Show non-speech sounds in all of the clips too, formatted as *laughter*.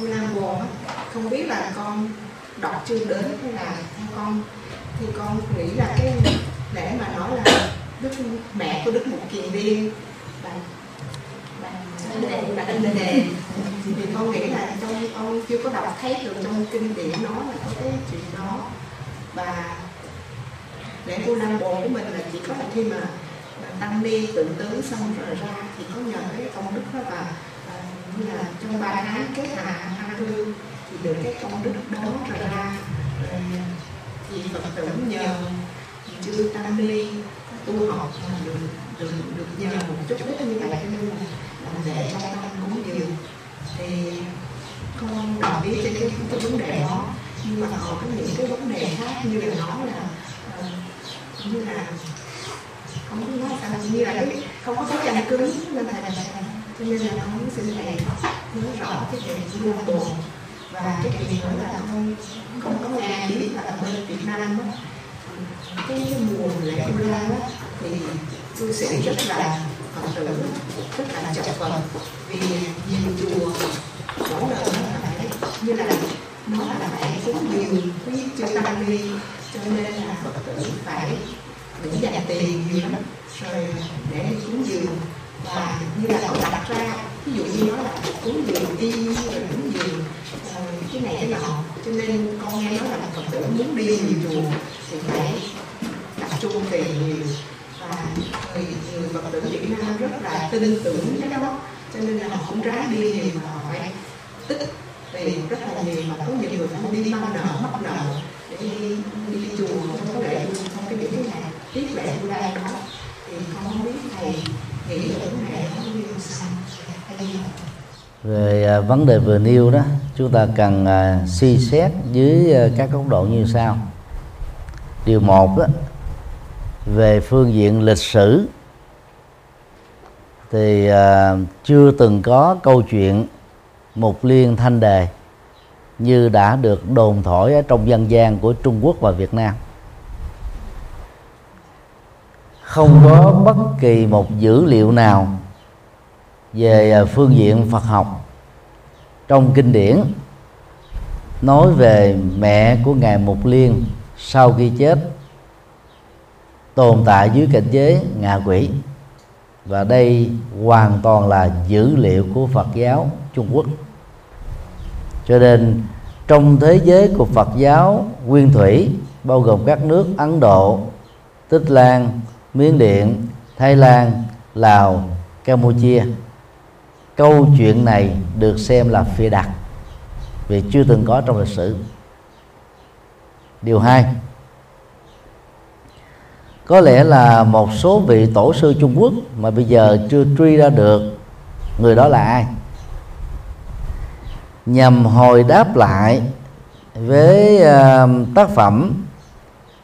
Cô Nam Bồ á, không biết là con đọc chưa đến hay là theo con. Thì con nghĩ là cái lễ mà nói là đức mẹ của đức mục kiền liên bà bà bà in đề. thì con nghĩ là trong con chưa có đọc thấy được trong kinh điển nói là có cái chuyện đó. Và lễ tu nam bồ của mình là chỉ có là khi mà tăng ni tự tứ xong rồi ra thì có nhờ cái công đức đó và như là trong ba tháng kết hạ hạ cư thì được cái công đức đó ra rồi thì phật tử nhờ chư tăng ni tu học mà được được được nhờ một chút ít như vậy cho nên là làm lễ trong tâm cúng dường. Thì con đồng ý trên cái, cái vấn đề đó nhưng mà còn có những cái vấn đề khác như là nói là ờ, như là không biết nói sao như là cái không có cái căn cứ nên là cho nên là con muốn xin thầy nói rõ cái chuyện của luân bồ và cái chuyện nữa là con không có ai biết là ở bên Việt Nam á. Cái cái mùa lễ Vu Lan á, thì cư sĩ rất là phật tử, rất là chật vật vì nhiều chùa mỗi lần nó phải như là nó là phải cúng nhiều quý chư tăng đi cho nên là phật tử phải đủ dành tiền nhiều lắm. Rồi để đi cúng dường và như là họ đặt ra ví dụ như nó là cúng dường đi rồi cúng dường ờ, cái này cái nọ. Cho nên con nghe nói là phật tử muốn đi nhiều chùa thì phải tập trung tiền nhiều. Và người, người phật tử việt nam rất là tin tưởng cái đó. Cho nên là họ cũng ráng đi nhiều mà họ phải tích tiền rất là nhiều. Mà có nhiều người phải đi mang nợ mắc nợ để đi đi chùa không có để không cái những cái này. Tiếc lệ bu lan đó. Thì con không biết thầy về à, vấn đề vừa nêu đó chúng ta cần uh, suy xét dưới uh, các góc độ như sau. Điều một đó, về phương diện lịch sử thì uh, chưa từng có câu chuyện một liên thanh đề như đã được đồn thổi ở trong dân gian của Trung Quốc và Việt Nam không có bất kỳ một dữ liệu nào về à, phương diện Phật học. Trong kinh điển nói về mẹ của ngài Mục Liên sau khi chết tồn tại dưới cảnh giới ngạ quỷ. Và đây hoàn toàn là dữ liệu của Phật giáo Trung Quốc. Cho nên trong thế giới của Phật giáo nguyên thủy bao gồm các nước Ấn Độ, Tích Lan, Miến Điện, Thái Lan, Lào, Campuchia. Câu chuyện này được xem là phi đặc vì chưa từng có trong lịch sử. Điều hai có lẽ là một số vị tổ sư Trung Quốc mà bây giờ chưa truy ra được người đó là ai? Nhằm hồi đáp lại với uh, tác phẩm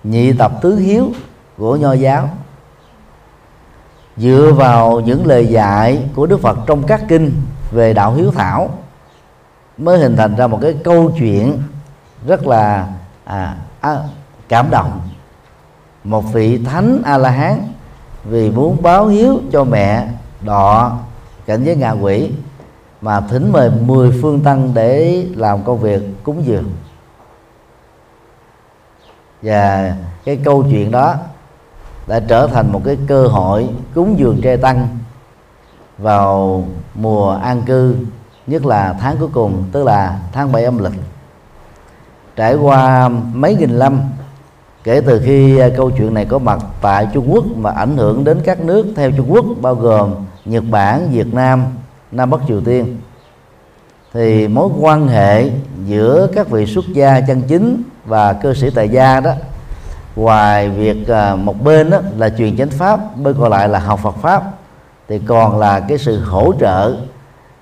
nhị tập tứ hiếu của nho giáo dựa vào những lời dạy của Đức Phật trong các kinh về đạo hiếu thảo mới hình thành ra một cái câu chuyện rất là à, à, cảm động. Một vị thánh a la hán vì muốn báo hiếu cho mẹ đọ cảnh giới ngạ quỷ mà thỉnh mời 10 phương tăng để làm công việc cúng dường. Và cái câu chuyện đó đã trở thành một cái cơ hội cúng dường tre tăng vào mùa an cư nhất là tháng cuối cùng tức là tháng 7 âm lịch. Trải qua mấy nghìn năm kể từ khi câu chuyện này có mặt tại Trung Quốc mà ảnh hưởng đến các nước theo Trung Quốc bao gồm Nhật Bản, Việt Nam, Nam Bắc Triều Tiên thì mối quan hệ giữa các vị xuất gia chân chính và cơ sĩ tại gia đó ngoài việc à, một bên đó là truyền chánh pháp, bên còn lại là học Phật pháp, thì còn là cái sự hỗ trợ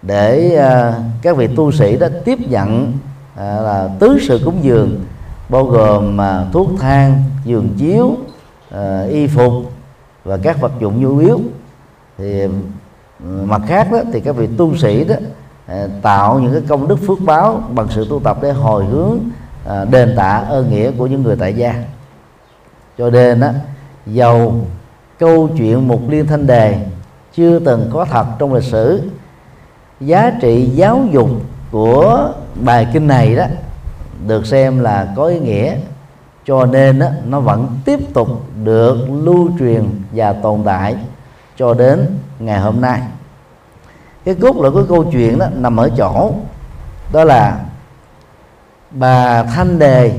để à, các vị tu sĩ đó tiếp nhận à, là tứ sự cúng dường, bao gồm thuốc thang, giường chiếu y phục và các vật dụng nhu yếu. Thì mặt khác đó, thì các vị tu sĩ đó tạo những cái công đức phước báo bằng sự tu tập để hồi hướng đền tạ ơn nghĩa của những người tại gia cho nên á dầu câu chuyện mục liên thanh đề chưa từng có thật trong lịch sử giá trị giáo dục của bài kinh này đó được xem là có ý nghĩa. Cho nên đó, nó vẫn tiếp tục được lưu truyền và tồn tại cho đến ngày hôm nay. Cái cốt lõi của câu chuyện đó nằm ở chỗ đó là bà thanh đề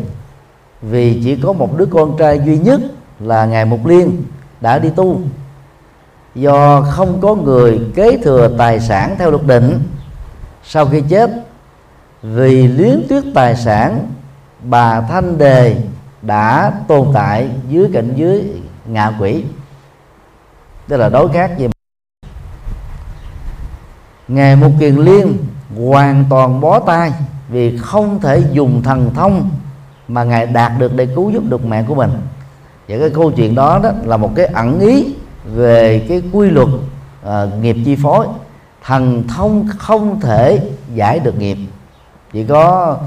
vì chỉ có một đứa con trai duy nhất là ngài mục liên đã đi tu. Do không có người kế thừa tài sản theo luật định, sau khi chết, vì luyến tuyết tài sản, bà thanh đề đã tồn tại dưới cảnh dưới ngạ quỷ. Tức là đối khác gì ngài mục kiền liên hoàn toàn bó tay vì không thể dùng thần thông mà ngài đạt được để cứu giúp được mẹ của mình. Và cái câu chuyện đó đó là một cái ẩn ý về cái quy luật uh, nghiệp chi phối. Thần thông không thể giải được nghiệp. Chỉ có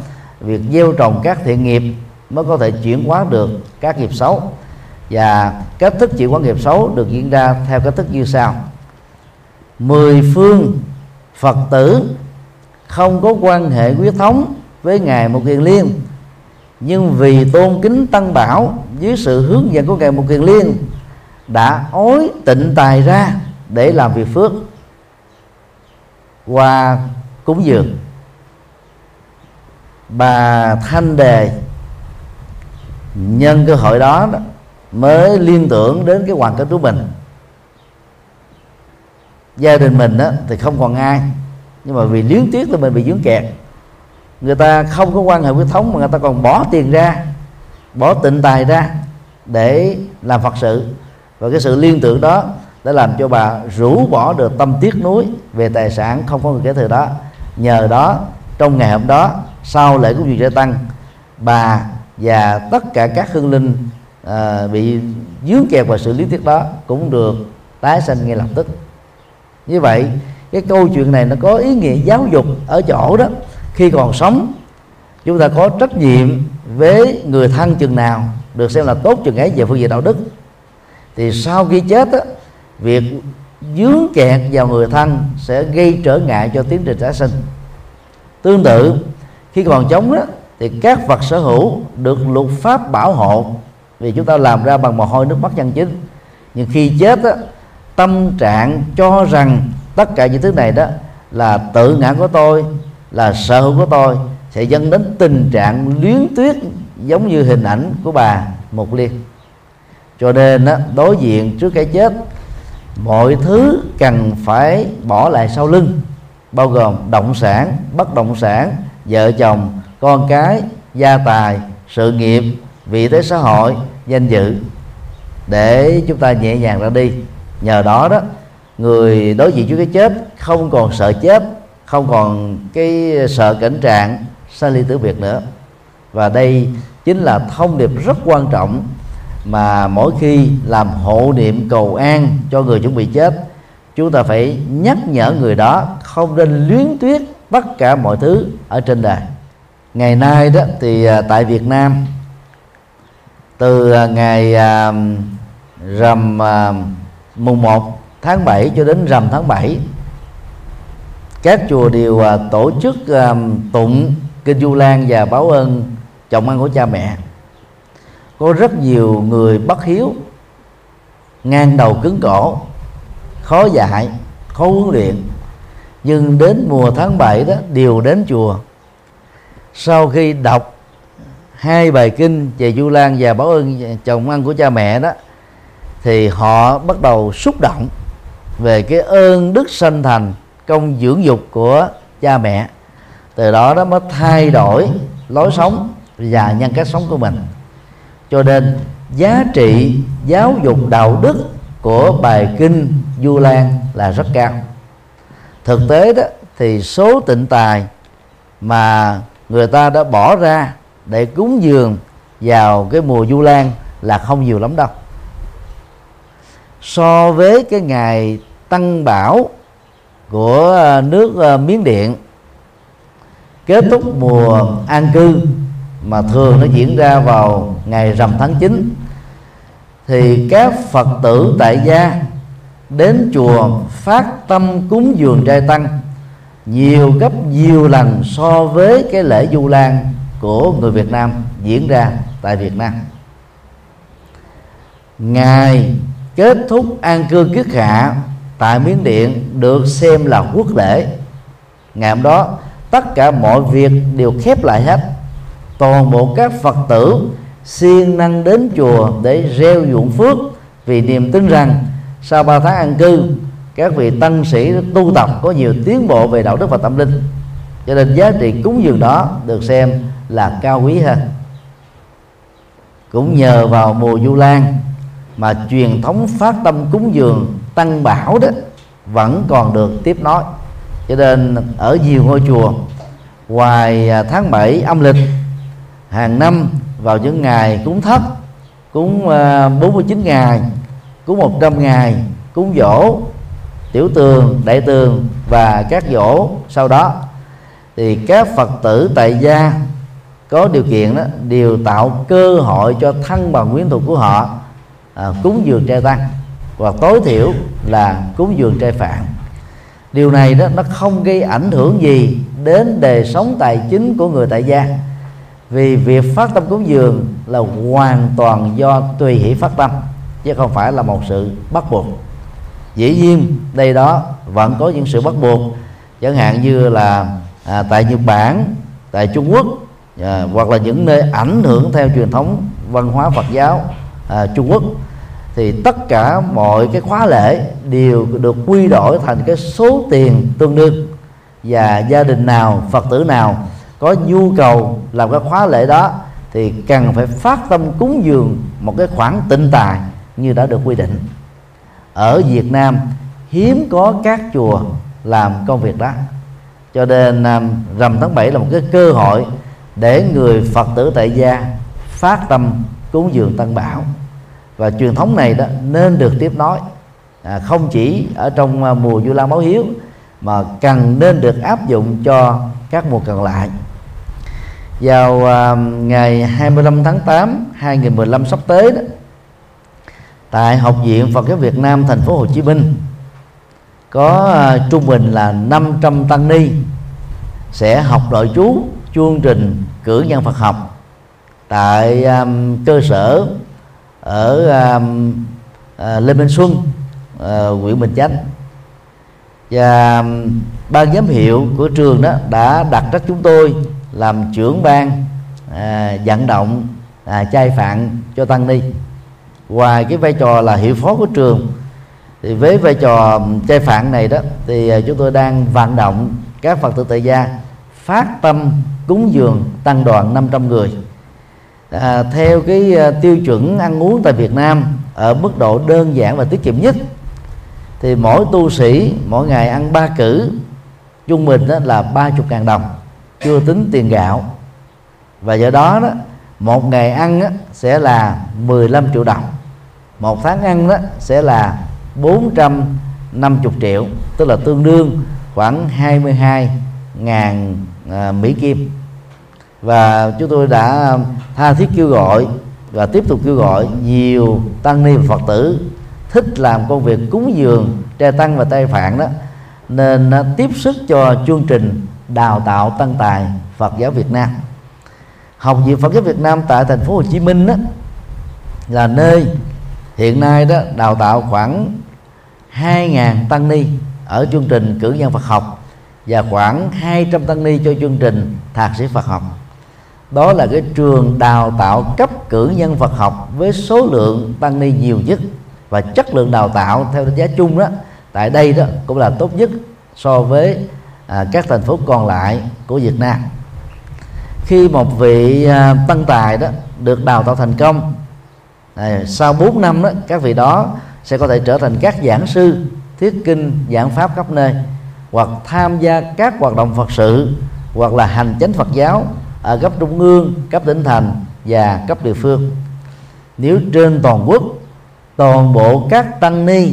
việc gieo trồng các thiện nghiệp mới có thể chuyển hóa được các nghiệp xấu. Và cách thức chuyển hóa nghiệp xấu được diễn ra theo cách thức như sau. Mười phương phật tử không có quan hệ huyết thống với ngài một kiền liên nhưng vì tôn kính tăng bảo dưới sự hướng dẫn của ngài một kiền liên đã ối tịnh tài ra để làm việc phước qua cúng dường bà thanh đề nhân cơ hội đó, mới liên tưởng đến cái hoàn cảnh của mình. Gia đình mình đó, thì không còn ai nhưng mà vì liếng tiếc thì mình bị dướng kẹt người ta không có quan hệ huyết thống mà người ta còn bỏ tiền ra bỏ tịnh tài ra để làm phật sự. Và cái sự liên tưởng đó đã làm cho bà rũ bỏ được tâm tiếc nuối về tài sản không có người kế thừa đó. Nhờ đó trong ngày hôm đó sau lễ cúng dường gia tăng bà và tất cả các hương linh à, bị dướng kẹt vào sự lý thuyết đó cũng được tái sanh ngay lập tức. Như vậy cái câu chuyện này nó có ý nghĩa giáo dục ở chỗ đó khi còn sống chúng ta có trách nhiệm với người thân chừng nào được xem là tốt chừng ấy về phương diện đạo đức. Thì sau khi chết á, việc dướng kẹt vào người thân sẽ gây trở ngại cho tiến trình tái sinh. Tương tự khi còn chống đó thì các vật sở hữu được luật pháp bảo hộ vì chúng ta làm ra bằng mồ hôi nước mắt chân chính. Nhưng khi chết á, tâm trạng cho rằng tất cả những thứ này đó là tự ngã của tôi là sở hữu của tôi sẽ dẫn đến tình trạng luyến tuyết giống như hình ảnh của bà một liên. Cho nên đó, đối diện trước cái chết mọi thứ cần phải bỏ lại sau lưng bao gồm động sản bất động sản vợ chồng con cái gia tài sự nghiệp vị thế xã hội danh dự. Để chúng ta nhẹ nhàng ra đi. Nhờ đó đó người đối diện trước cái chết không còn sợ chết không còn cái sợ cảnh trạng xa ly tử biệt nữa. Và đây chính là thông điệp rất quan trọng mà mỗi khi làm hộ niệm cầu an cho người chuẩn bị chết, chúng ta phải nhắc nhở người đó không nên luyến tuyết tất cả mọi thứ ở trên đời ngày nay đó thì à, tại Việt Nam, từ à, ngày à, rằm mùng 1 tháng 7 cho đến rằm tháng 7 các chùa đều à, tổ chức à, tụng kinh du lan và báo ơn chồng ăn của cha mẹ. Có rất nhiều người bất hiếu, ngang đầu cứng cổ, khó dạy, khó huấn luyện. Nhưng đến mùa tháng 7 đó, đều đến chùa. Sau khi đọc hai bài kinh về du lan và báo ơn chồng ăn của cha mẹ đó, thì họ bắt đầu xúc động về cái ơn đức sanh thành công dưỡng dục của cha mẹ. Từ đó đó mới thay đổi lối sống và nhân cách sống của mình. Cho nên, giá trị giáo dục đạo đức của bài kinh du lan là rất cao. Thực tế đó, thì số tịnh tài mà người ta đã bỏ ra để cúng dường vào cái mùa du lan là không nhiều lắm đâu. So với cái ngày tăng bảo của à, nước à, miến điện kết thúc mùa an cư mà thường nó diễn ra vào ngày rằm tháng 9 thì các phật tử tại gia đến chùa phát tâm cúng dường trai tăng nhiều gấp nhiều lần so với cái lễ du lan của người Việt Nam diễn ra tại Việt Nam. Ngày kết thúc an cư kiết hạ tại Miến Điện được xem là quốc lễ. Ngày hôm đó, tất cả mọi việc đều khép lại hết. Toàn bộ các phật tử siêng năng đến chùa để gieo dụng phước vì niềm tin rằng sau ba tháng an cư, các vị tăng sĩ tu tập có nhiều tiến bộ về đạo đức và tâm linh. Cho nên giá trị cúng dường đó được xem là cao quý hơn. Cũng nhờ vào mùa du lan mà truyền thống phát tâm cúng dường tăng bảo đó vẫn còn được tiếp nối. Cho nên ở nhiều ngôi chùa ngoài à, tháng 7 âm lịch hàng năm vào những ngày cúng thất cúng à, 49 ngày cúng 100 ngày cúng dỗ tiểu tường đại tường và các dỗ sau đó thì các phật tử tại gia có điều kiện đó đều tạo cơ hội cho thân bằng quyến thuộc của họ à, cúng dường trai tăng và tối thiểu là cúng dường trai phạn. Điều này đó nó không gây ảnh hưởng gì đến đời sống tài chính của người tại gia vì việc phát tâm cúng dường là hoàn toàn do tùy hỷ phát tâm chứ không phải là một sự bắt buộc. Dĩ nhiên đây đó vẫn có những sự bắt buộc chẳng hạn như là à, tại nhật bản tại trung quốc à, hoặc là những nơi ảnh hưởng theo truyền thống văn hóa phật giáo à, trung quốc thì tất cả mọi cái khóa lễ đều được quy đổi thành cái số tiền tương đương. Và gia đình nào, phật tử nào có nhu cầu làm cái khóa lễ đó thì cần phải phát tâm cúng dường một cái khoản tinh tài như đã được quy định. Ở Việt Nam, hiếm có các chùa làm công việc đó. Cho nên um, rằm tháng 7 là một cái cơ hội để người Phật tử tại gia phát tâm cúng dường tăng bảo và truyền thống này đó nên được tiếp nối. À, không chỉ ở trong à, mùa du lan báo hiếu mà cần nên được áp dụng cho các mùa còn lại. Vào à, ngày 25 tháng 8 2015 sắp tới đó tại học viện Phật giáo Việt Nam thành phố Hồ Chí Minh có à, trung bình là 500 tăng ni sẽ học nội chú chương trình cử nhân Phật học tại um, cơ sở ở um, uh, Lê Minh Xuân uh, Bình Chánh. Và um, ban giám hiệu của trường đó đã đặt trách chúng tôi làm trưởng ban à, vận động à, trai phạn cho tăng ni. Ngoài cái vai trò là hiệu phó của trường thì với vai trò um, trai phạn này đó thì à, chúng tôi đang vận động các phật tử tại gia phát tâm cúng dường tăng đoàn 500 người à, theo cái à, tiêu chuẩn ăn uống tại Việt Nam ở mức độ đơn giản và tiết kiệm nhất thì mỗi tu sĩ mỗi ngày ăn ba cử trung bình đó là ba chục ngàn đồng chưa tính tiền gạo. Và do đó đó một ngày ăn đó, sẽ là 15 triệu đồng một tháng ăn đó sẽ là 450 triệu tức là tương đương khoảng 22 ngàn à, Mỹ Kim và chúng tôi đã tha thiết kêu gọi và tiếp tục kêu gọi nhiều tăng ni và Phật tử thích làm công việc cúng dường tre tăng và tay phạn đó, nên tiếp sức cho chương trình đào tạo tăng tài Phật giáo Việt Nam. Học viện Phật giáo Việt Nam tại thành phố Hồ Chí Minh đó là nơi hiện nay đó đào tạo khoảng 2.000 tăng ni ở chương trình cử nhân Phật học và khoảng 200 tăng ni cho chương trình thạc sĩ Phật học đó là cái trường đào tạo cấp cử nhân Phật học với số lượng tăng ni nhiều nhất. Và chất lượng đào tạo theo đánh giá chung đó tại đây đó cũng là tốt nhất so với à, các thành phố còn lại của Việt Nam. Khi một vị à, tăng tài đó được đào tạo thành công này, sau 4 năm đó các vị đó sẽ có thể trở thành các giảng sư thuyết kinh giảng pháp khắp nơi hoặc tham gia các hoạt động Phật sự hoặc là hành chánh Phật giáo ở cấp trung ương, cấp tỉnh thành và cấp địa phương. Nếu trên toàn quốc toàn bộ các tăng ni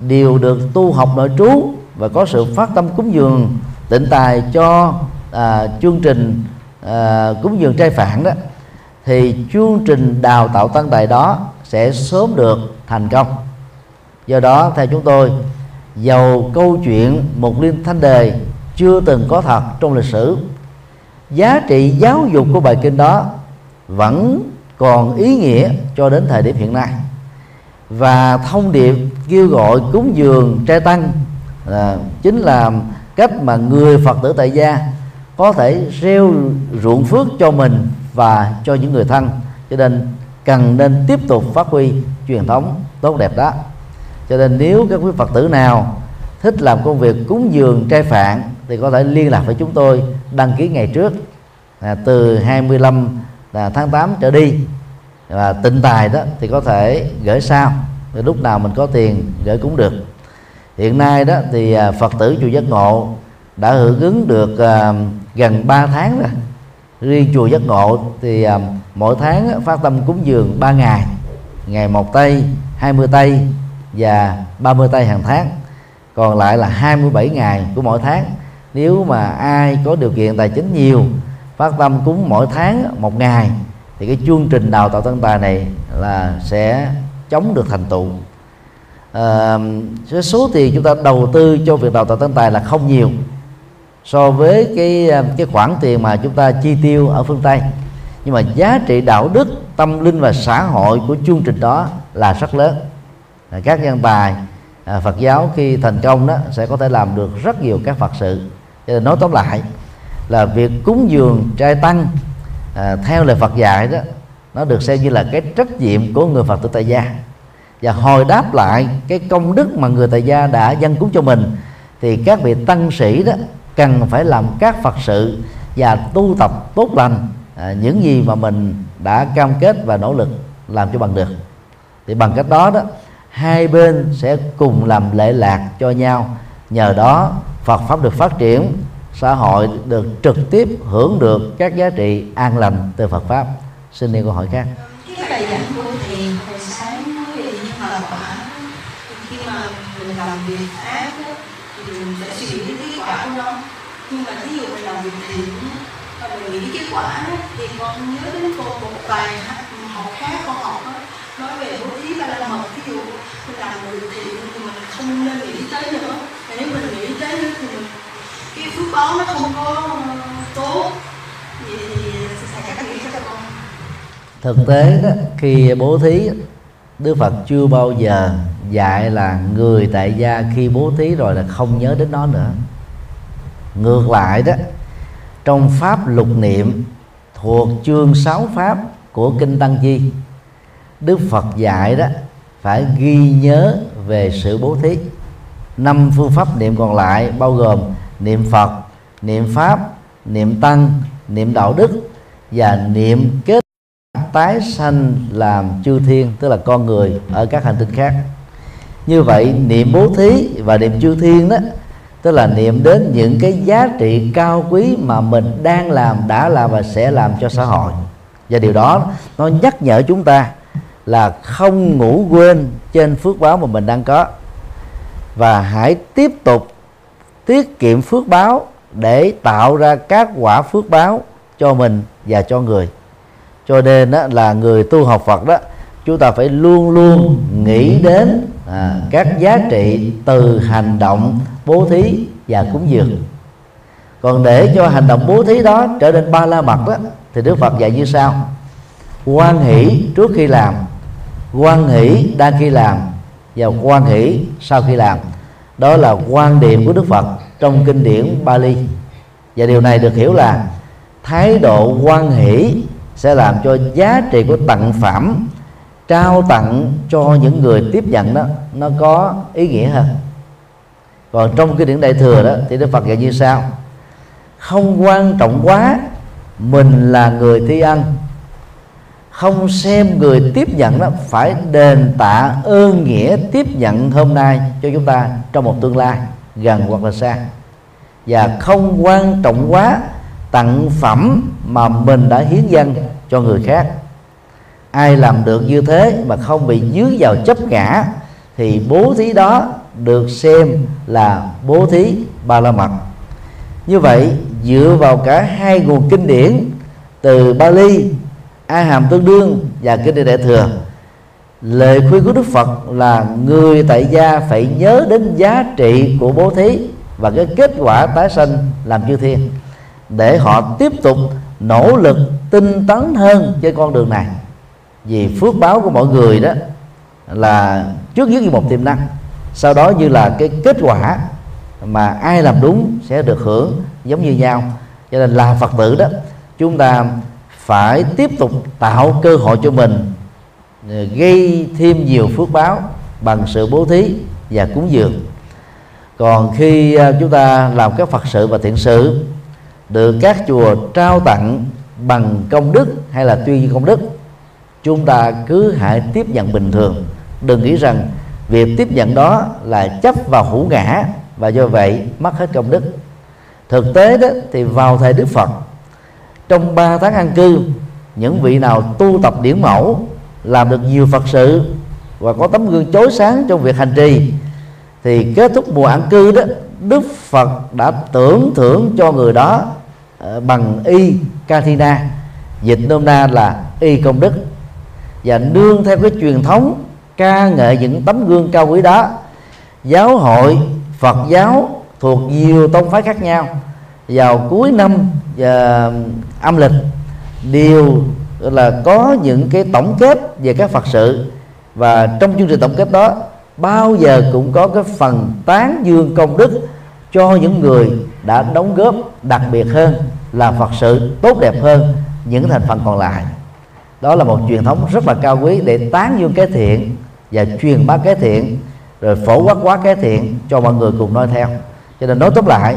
đều được tu học nội trú và có sự phát tâm cúng dường tịnh tài cho à, chương trình à, cúng dường trai phản đó thì chương trình đào tạo tăng tài đó sẽ sớm được thành công do đó theo chúng tôi dầu câu chuyện một liên thanh đề chưa từng có thật trong lịch sử giá trị giáo dục của bài kinh đó vẫn còn ý nghĩa cho đến thời điểm hiện nay. Và thông điệp kêu gọi cúng dường trai tăng là chính là cách mà người phật tử tại gia có thể gieo ruộng phước cho mình và cho những người thân. Cho nên cần nên tiếp tục phát huy truyền thống tốt đẹp đó. Cho nên nếu các quý phật tử nào thích làm công việc cúng dường trai phạn thì có thể liên lạc với chúng tôi đăng ký ngày trước à, từ 25 là tháng 8 trở đi. Và tịnh tài đó thì có thể gửi sau thì lúc nào mình có tiền gửi cũng được. Hiện nay đó thì à, phật tử chùa giác ngộ đã hưởng ứng được à, gần 3 tháng rồi. Riêng chùa giác ngộ thì à, mỗi tháng phát tâm cúng dường 3 ngày ngày một tây 20 tây và 30 tây hàng tháng. Còn lại là 27 ngày của mỗi tháng nếu mà ai có điều kiện tài chính nhiều phát tâm cúng mỗi tháng một ngày thì cái chương trình đào tạo tân tài này là sẽ chống được thành tựu. À, số tiền chúng ta đầu tư cho việc đào tạo tân tài là không nhiều so với cái cái khoản tiền mà chúng ta chi tiêu ở phương tây. Nhưng mà giá trị đạo đức tâm linh và xã hội của chương trình đó là rất lớn. Các nhân tài à, Phật giáo khi thành công đó sẽ có thể làm được rất nhiều các Phật sự cho nên nói tóm lại là việc cúng dường trai tăng à, theo lời Phật dạy đó nó được xem như là cái trách nhiệm của người Phật tử tại gia. Và hồi đáp lại cái công đức mà người tại gia đã dâng cúng cho mình thì các vị tăng sĩ đó cần phải làm các Phật sự và tu tập tốt lành à, những gì mà mình đã cam kết và nỗ lực làm cho bằng được. Thì bằng cách đó đó hai bên sẽ cùng làm lệ lạc cho nhau nhờ đó, Phật pháp được phát triển, xã hội được trực tiếp hưởng được các giá trị an lành từ Phật pháp. Xin đi câu hỏi khác. Cái bài giảng của thầy hồi sáng nói về những hậu quả. Khi mà mình làm việc ác thì mình sẽ suy nghĩ đến kết quả của nó. Nhưng mà thí dụ mình làm việc thiện và mình nghĩ kết quả thì con nhớ đến cô một bài học khác con học nói về bố thí ba la mật. Thí dụ mình làm việc thiện thì mình không nên nghĩ tới nữa mình nghĩ tới thì mình cái phước báo nó không có ờ, tốt. Vậy thì thầy các nghĩ cho con. Thực tế đó, khi bố thí, Đức Phật chưa bao giờ dạy là người tại gia khi bố thí rồi là không nhớ đến nó nữa. Ngược lại đó, trong pháp lục niệm thuộc chương sáu pháp của kinh tăng chi, đức phật dạy đó, phải ghi nhớ về sự bố thí năm phương pháp niệm còn lại bao gồm niệm phật, niệm pháp, niệm tăng, niệm đạo đức và niệm kết tái sanh làm chư thiên, tức là con người ở các hành tinh khác. Như vậy, niệm bố thí và niệm chư thiên đó, tức là niệm đến những cái giá trị cao quý mà mình đang làm, đã làm và sẽ làm cho xã hội. Và điều đó nó nhắc nhở chúng ta là không ngủ quên trên phước báo mà mình đang có và hãy tiếp tục tiết kiệm phước báo để tạo ra các quả phước báo cho mình và cho người. Cho nên đó, là người tu học Phật đó chúng ta phải luôn luôn nghĩ đến à, các giá trị từ hành động bố thí và cúng dường. Còn để cho hành động bố thí đó trở nên ba la mật đó thì Đức Phật dạy như sau. Quan hỷ trước khi làm quan hỷ đang khi làm và quan hỷ sau khi làm. Đó là quan điểm của Đức Phật trong kinh điển Bali. Và điều này được hiểu là thái độ quan hỷ sẽ làm cho giá trị của tặng phẩm, trao tặng cho những người tiếp nhận đó, nó có ý nghĩa hơn. Còn trong kinh điển đại thừa đó, thì đức phật dạy như sau. Không quan trọng quá, mình là người thi ăn không xem người tiếp nhận đó phải đền tạ ơn nghĩa tiếp nhận hôm nay cho chúng ta trong một tương lai gần hoặc là xa. Và không quan trọng quá tặng phẩm mà mình đã hiến dân cho người khác. Ai làm được như thế mà không bị dướng vào chấp ngã thì bố thí đó được xem là bố thí ba la mật như vậy, dựa vào cả hai nguồn kinh điển từ Bali A Hàm Tương Đương và kinh địa Đại thừa. Lời khuyên của Đức Phật là người tại gia phải nhớ đến giá trị của bố thí và cái kết quả tái sanh làm chư thiên, để họ tiếp tục nỗ lực tinh tấn hơn trên con đường này. Vì phước báo của mọi người đó là trước nhất như một tiềm năng, sau đó như là cái kết quả mà ai làm đúng sẽ được hưởng giống như nhau. Cho nên là phật tử đó, chúng ta phải tiếp tục tạo cơ hội cho mình ờ, gây thêm nhiều phước báo bằng sự bố thí và cúng dường. Còn khi ờ, chúng ta làm các phật sự và thiện sự, được các chùa trao tặng bằng công đức hay là tuyên công đức, chúng ta cứ hãy tiếp nhận bình thường. Đừng nghĩ rằng việc tiếp nhận đó là chấp vào hữu ngã và do vậy mất hết công đức. Thực tế đó thì vào thời đức phật trong 3 tháng an cư, những vị nào tu tập điển mẫu, làm được nhiều phật sự và có tấm gương chói sáng trong việc hành trì, thì kết thúc mùa an cư đó, đức phật đã tưởng thưởng cho người đó ờ, bằng y kathina. Dịch nôm na là y công đức. Và nương theo cái truyền thống ca ngợi những tấm gương cao quý đó, giáo hội phật giáo thuộc nhiều tông phái khác nhau. Vào cuối năm và âm lịch. Đều là có những cái tổng kết về các phật sự. Và trong chương trình tổng kết đó, bao giờ cũng có cái phần tán dương công đức cho những người đã đóng góp đặc biệt hơn là phật sự tốt đẹp hơn những thành phần còn lại. Đó là một truyền thống rất là cao quý để tán dương cái thiện và truyền bá cái thiện, rồi phổ quát quá cái thiện cho mọi người cùng noi theo. Cho nên nói tóm lại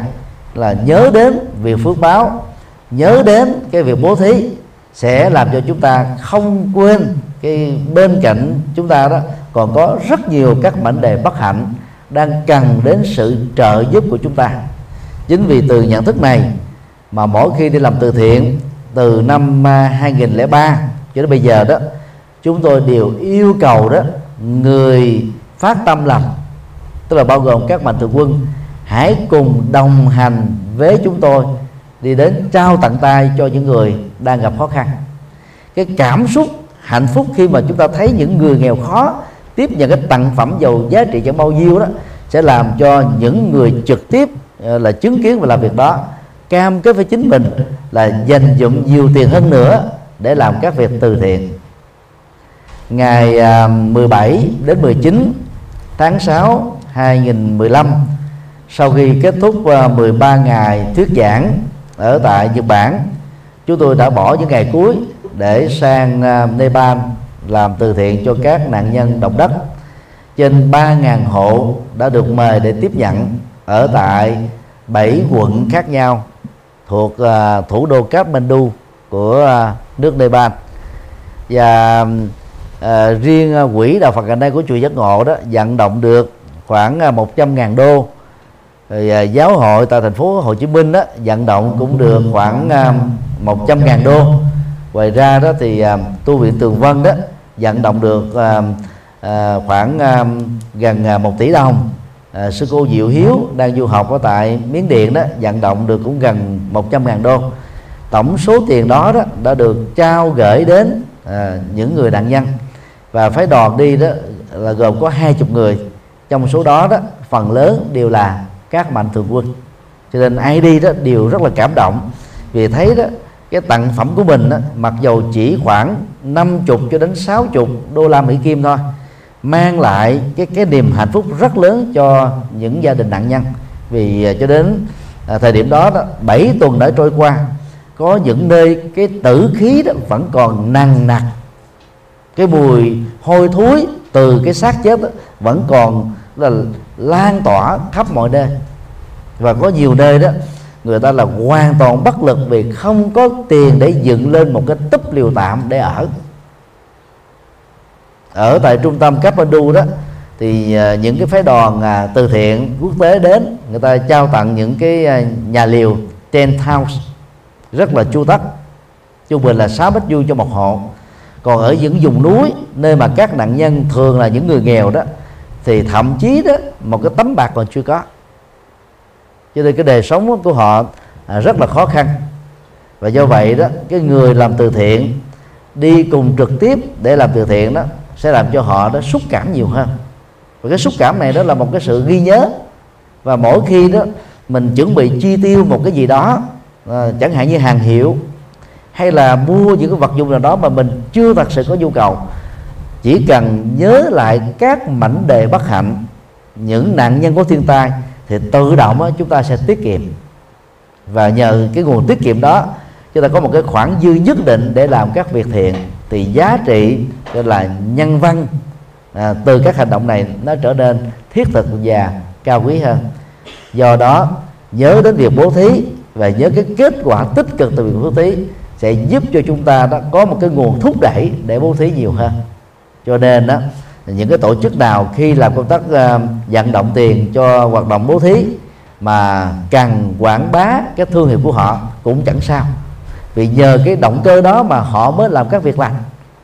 là nhớ đến việc phước báo, nhớ đến cái việc bố thí sẽ làm cho chúng ta không quên cái bên cạnh chúng ta đó. Còn có rất nhiều các mảnh đề bất hạnh đang cần đến sự trợ giúp của chúng ta. Chính vì từ nhận thức này mà mỗi khi đi làm từ thiện, từ năm 2003 cho đến bây giờ đó, chúng tôi đều yêu cầu đó người phát tâm làm. Tức là bao gồm các mạnh thường quân hãy cùng đồng hành với chúng tôi đi đến trao tặng tay cho những người đang gặp khó khăn. Cái cảm xúc, hạnh phúc khi mà chúng ta thấy những người nghèo khó tiếp nhận cái tặng phẩm giàu giá trị chẳng bao nhiêu đó sẽ làm cho những người trực tiếp ờ, là chứng kiến và làm việc đó cam kết với chính mình là dành dụng nhiều tiền hơn nữa để làm các việc từ thiện. Ngày à, 17 đến 19 tháng 6 2015 sau khi kết thúc ờ, 13 ngày thuyết giảng ở tại Nhật Bản chúng tôi đã bỏ những ngày cuối để sang ờ, Nepal làm từ thiện cho các nạn nhân động đất. Trên 3.000 hộ đã được mời để tiếp nhận ở tại 7 quận khác nhau thuộc ờ, thủ đô Kathmandu của nước Nepal. Và à, riêng quỹ đạo Phật gần đây của chùa Giác Ngộ đó vận động được khoảng 100.000 đô rồi à, giáo hội tại thành phố Hồ Chí Minh đó vận động cũng được khoảng à, 100.000 đô. ngoài ra đó thì à, tu viện Tường Vân đó vận động được khoảng gần 1 tỷ đồng. À, sư cô Diệu Hiếu đang du học ở tại Miến Điện đó vận động được cũng gần 100.000 đô. Tổng số tiền đó, đó đã được trao gửi đến à, những người nạn nhân. Và phái đoàn đi đó là gồm có hai chục người. Trong số đó đó phần lớn đều là các mạnh thường quân. Cho nên ai đi đó đều rất là cảm động. Vì thấy đó cái tặng phẩm của mình đó, mặc dầu chỉ khoảng 50 cho đến 60 đô la Mỹ Kim thôi mang lại cái cái niềm hạnh phúc rất lớn cho những gia đình nạn nhân. Vì à, cho đến à, thời điểm đó, đó 7 tuần đã trôi qua có những nơi cái tử khí đó vẫn còn nặng nặc. Cái mùi hôi thối từ cái xác chết đó, vẫn còn là lan tỏa khắp mọi nơi. Và có nhiều nơi đó, người ta là hoàn toàn bất lực vì không có tiền để dựng lên một cái túp liều tạm để ở. Ở tại trung tâm Kathmandu đó, thì à, những cái phái đoàn à, từ thiện quốc tế đến, người ta trao tặng những cái à, nhà liều tent house rất là chu tất trung bình là 6 mét vuông cho một hộ. Còn ở những vùng núi, nơi mà các nạn nhân thường là những người nghèo đó thì thậm chí đó một cái tấm bạc còn chưa có. Cho nên cái đời sống của họ à, rất là khó khăn. Và do vậy đó cái người làm từ thiện đi cùng trực tiếp để làm từ thiện đó sẽ làm cho họ đó xúc cảm nhiều hơn. Và cái xúc cảm này đó là một cái sự ghi nhớ. Và mỗi khi đó mình chuẩn bị chi tiêu một cái gì đó à, chẳng hạn như hàng hiệu hay là mua những cái vật dụng nào đó mà mình chưa thật sự có nhu cầu chỉ cần nhớ lại các mảnh đề bất hạnh những nạn nhân của thiên tai thì tự động chúng ta sẽ tiết kiệm. Và nhờ cái nguồn tiết kiệm đó chúng ta có một cái khoản dư nhất định để làm các việc thiện thì giá trị gọi là nhân văn à, từ các hành động này nó trở nên thiết thực và cao quý hơn. Do đó nhớ đến việc bố thí và nhớ cái kết quả tích cực từ việc bố thí sẽ giúp cho chúng ta đó có một cái nguồn thúc đẩy để bố thí nhiều hơn cho nên đó những cái tổ chức nào khi làm công tác uh, vận động tiền cho hoạt động bố thí mà cần quảng bá cái thương hiệu của họ cũng chẳng sao. Vì nhờ cái động cơ đó mà họ mới làm các việc lành.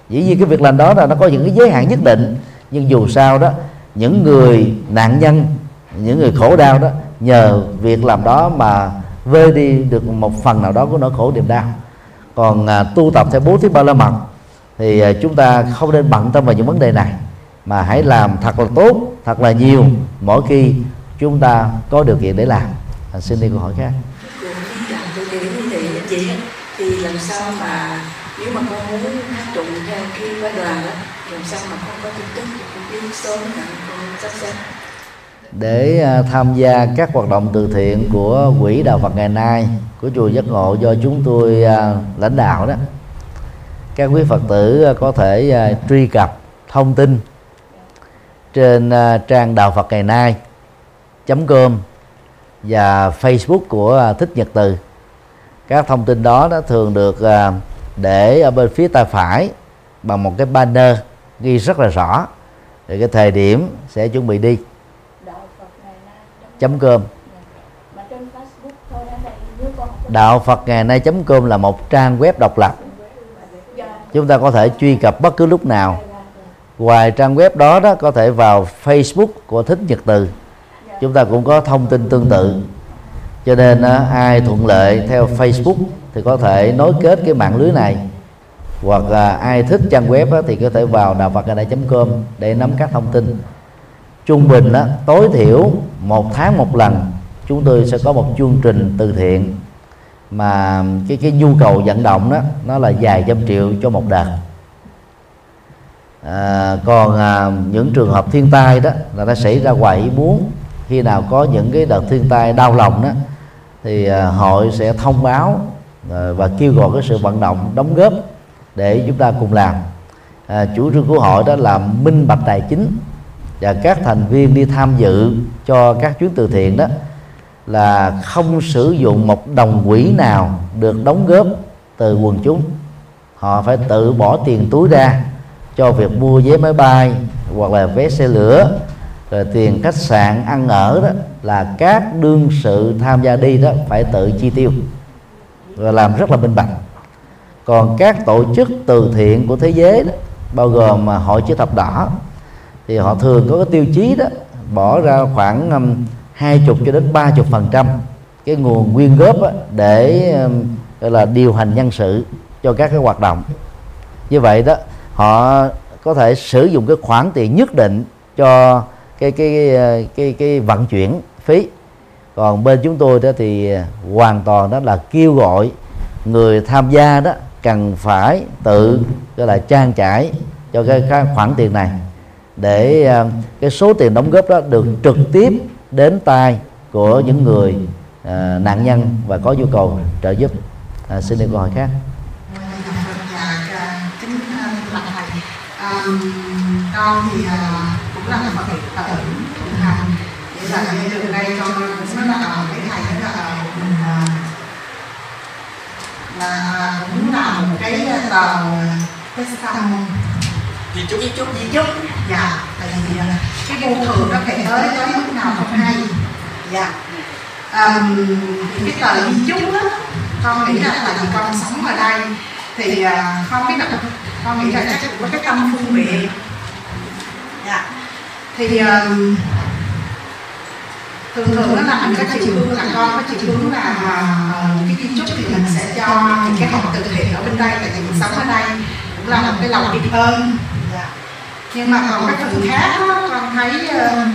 Dĩ nhiên cái việc lành đó là nó có những cái giới hạn nhất định nhưng dù sao đó những người nạn nhân những người khổ đau đó nhờ việc làm đó mà vơi đi được một phần nào đó của nỗi khổ niềm đau. Còn à, tu tập theo bố thí ba la mật thì à, chúng ta không nên bận tâm vào những vấn đề này mà hãy làm thật là tốt thật là nhiều mỗi khi chúng ta có điều kiện để làm. À, xin đi câu hỏi khác. Chị thì làm sao mà nếu mà con muốn hát tụng theo cái quái đoàn đó làm sao mà con có tin tức con biết sớm là con sắp xếp để à, tham gia các hoạt động từ thiện của quỹ đạo Phật ngày nay của chùa Giác Ngộ do chúng tôi à, lãnh đạo đó các quý Phật tử có thể à, truy cập thông tin trên trang đạo Phật ngày nay. com và Facebook của Thích Nhật Từ. Các thông tin đó nó thường được để ở bên phía tay phải bằng một cái banner ghi rất là rõ. Thì cái thời điểm sẽ chuẩn bị đi. chấm cơm đạo Phật ngày nay. chấm cơm là một trang web độc lập chúng ta có thể truy cập bất cứ lúc nào. Ngoài trang web đó đó có thể vào Facebook của thích nhật từ. Chúng ta cũng có thông tin tương tự. Cho nên ai thuận lợi theo Facebook thì có thể nối kết cái mạng lưới này. Hoặc là ai thích trang web thì có thể vào đạo Phật ngày nay com để nắm các thông tin. Trung bình đó, tối thiểu một tháng một lần chúng tôi sẽ có một chương trình từ thiện mà cái cái nhu cầu vận động đó nó là vài trăm triệu cho một đợt. À, còn à, những trường hợp thiên tai đó là nó xảy ra ngoài ý muốn khi nào có những cái đợt thiên tai đau lòng đó thì à, hội sẽ thông báo à, và kêu gọi cái sự vận động đóng góp để chúng ta cùng làm. À, chủ trương của hội đó là minh bạch tài chính và các thành viên đi tham dự cho các chuyến từ thiện đó là không sử dụng một đồng quỹ nào được đóng góp từ quần chúng. Họ phải tự bỏ tiền túi ra cho việc mua vé máy bay hoặc là vé xe lửa rồi tiền khách sạn ăn ở đó là các đương sự tham gia đi đó phải tự chi tiêu và làm rất là minh bạch. Còn các tổ chức từ thiện của thế giới đó, bao gồm mà hội chữ thập đỏ thì họ thường có cái tiêu chí đó bỏ ra khoảng um, um, hai chục cho đến ba chục phần trăm cái nguồn nguyên góp để gọi là điều hành nhân sự cho các cái hoạt động. Như vậy đó họ có thể sử dụng cái khoản tiền nhất định cho cái cái cái cái, cái vận chuyển phí. Còn bên chúng tôi đó thì hoàn toàn đó là kêu gọi người tham gia đó cần phải tự gọi là trang trải cho cái, khoản tiền này để cái số tiền đóng góp đó được trực tiếp đến tay của những người à, nạn nhân và có nhu cầu trợ giúp. À, xin được câu hỏi khác con thì cũng là một phật tử vậy là từ đây con nói là cái thầy đó là mình là cũng làm một cái tờ cái xong di chúc di chúc di chúc dạ tại vì là cái vô thường nó phải tới tới lúc nào không hay. Dạ. Um, cái tờ di chúc đó con nghĩ là tại vì con sống ở đây. Thì à, uh, không biết là con nghĩ là chắc cũng có cái tâm phương biện dạ. Thì um, thường thường đó là mình có chiều hướng là con có chiều hướng là uh, cái di chúc thì mình sẽ cho những cái học từ thiện ở bên đây tại vì mình sống ở đây cũng là một cái lòng biết ơn nhưng mà còn cái phần khác đó, con thấy uh,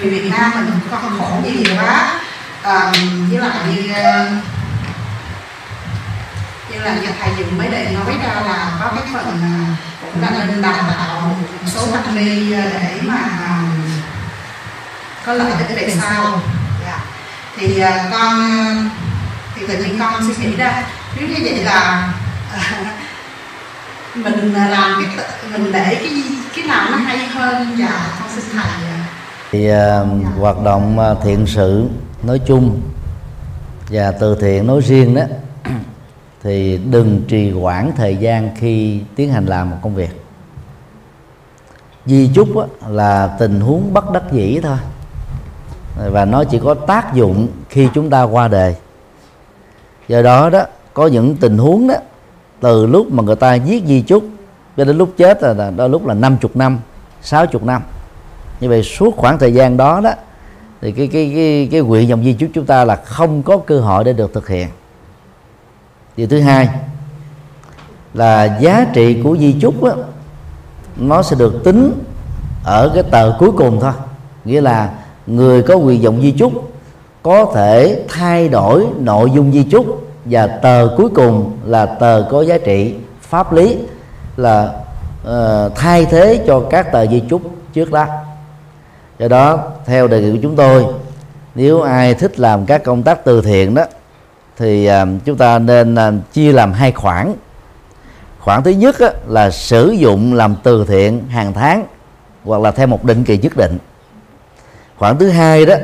người Việt Nam mình con khổ nhiều quá à, với lại như như là nhà thầy dựng mới để nói ra là có cái phần ờ, cũng là nên đào tạo một số cách ly để mà có lợi ích về sau yeah. thì con thì tự nhiên con suy nghĩ ra nếu như vậy là mình làm cái mình để cái cái nào nó hay hơn và con xin thầy thì uh, hoạt động uh, thiện sự nói chung và từ thiện nói riêng đó *clears throat* thì đừng trì hoãn thời gian khi tiến hành làm một công việc. Di chúc là tình huống bất đắc dĩ thôi. Và nó chỉ có tác dụng khi chúng ta qua đời. Do đó đó có những tình huống đó từ lúc mà người ta viết di chúc cho đến lúc chết là đôi lúc là 50 năm 60 năm. Như vậy suốt khoảng thời gian đó đó thì cái cái cái cái quyền dòng di chúc chúng ta là không có cơ hội để được thực hiện. Điều thứ hai là giá trị của di chúc đó, nó sẽ được tính ở cái tờ cuối cùng thôi. Nghĩa là người có quyền vọng di chúc có thể thay đổi nội dung di chúc và tờ cuối cùng là tờ có giá trị pháp lý là uh, thay thế cho các tờ di chúc trước đó. Do đó theo đề nghị của chúng tôi nếu ai thích làm các công tác từ thiện đó thì uh, chúng ta nên uh, chia làm hai khoản khoản thứ nhất á, là sử dụng làm từ thiện hàng tháng hoặc là theo một định kỳ nhất định. Khoản thứ hai đó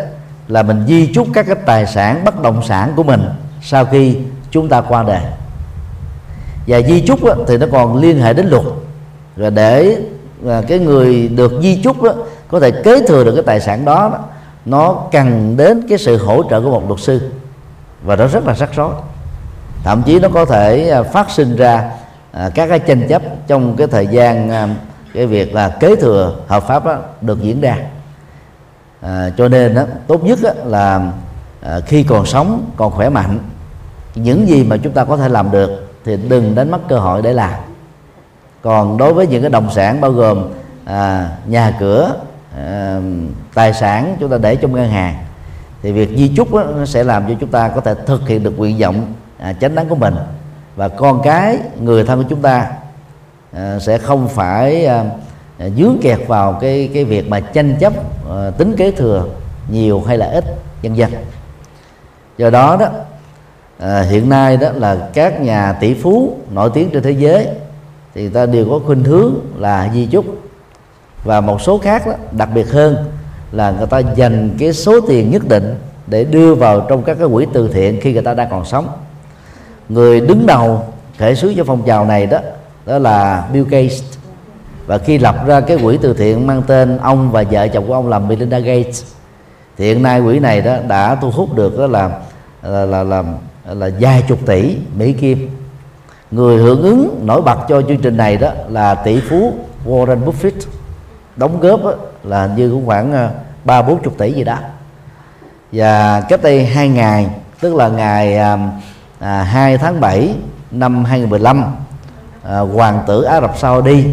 là mình di chúc các cái tài sản bất động sản của mình sau khi chúng ta qua đời và di chúc thì nó còn liên hệ đến luật. Và để à, cái người được di chúc đó, có thể kế thừa được cái tài sản đó, đó nó cần đến cái sự hỗ trợ của một luật sư. Và nó rất là rắc rối. Thậm chí nó có thể à, phát sinh ra à, các cái tranh chấp trong cái thời gian cái việc là kế thừa hợp pháp đó được diễn ra. À, cho nên đó, tốt nhất đó là à, khi còn sống còn khỏe mạnh những gì mà chúng ta có thể làm được thì đừng đánh mất cơ hội để làm. Còn đối với những cái đồng sản bao gồm à, nhà cửa à, tài sản chúng ta để trong ngân hàng thì việc di chúc đó, nó sẽ làm cho chúng ta có thể thực hiện được nguyện vọng à, chánh đáng của mình. Và con cái người thân của chúng ta à, sẽ không phải à, à, dướng kẹt vào cái cái việc mà tranh chấp à, tính kế thừa nhiều hay là ít vân vân. Do đó đó à, hiện nay đó là các nhà tỷ phú nổi tiếng trên thế giới thì người ta đều có khuynh hướng là di chúc. Và một số khác đó, đặc biệt hơn là người ta dành cái số tiền nhất định để đưa vào trong các cái quỹ từ thiện khi người ta đang còn sống. Người đứng đầu khởi xướng cho phong trào này đó đó là Bill Gates. Và khi lập ra cái quỹ từ thiện mang tên ông và vợ chồng của ông là Melinda Gates thì hiện nay quỹ này đó đã thu hút được đó là là là, là là vài chục tỷ mỹ kim. Người hưởng ứng nổi bật cho chương trình này đó là tỷ phú Warren Buffett. Đóng góp là như cũng khoảng ờ, ba bốn chục tỷ gì đó. Và cách đây hai ngày tức là ngày ờ, à, 2 tháng 7 năm 2015 à, ờ, hoàng tử Ả Rập Saudi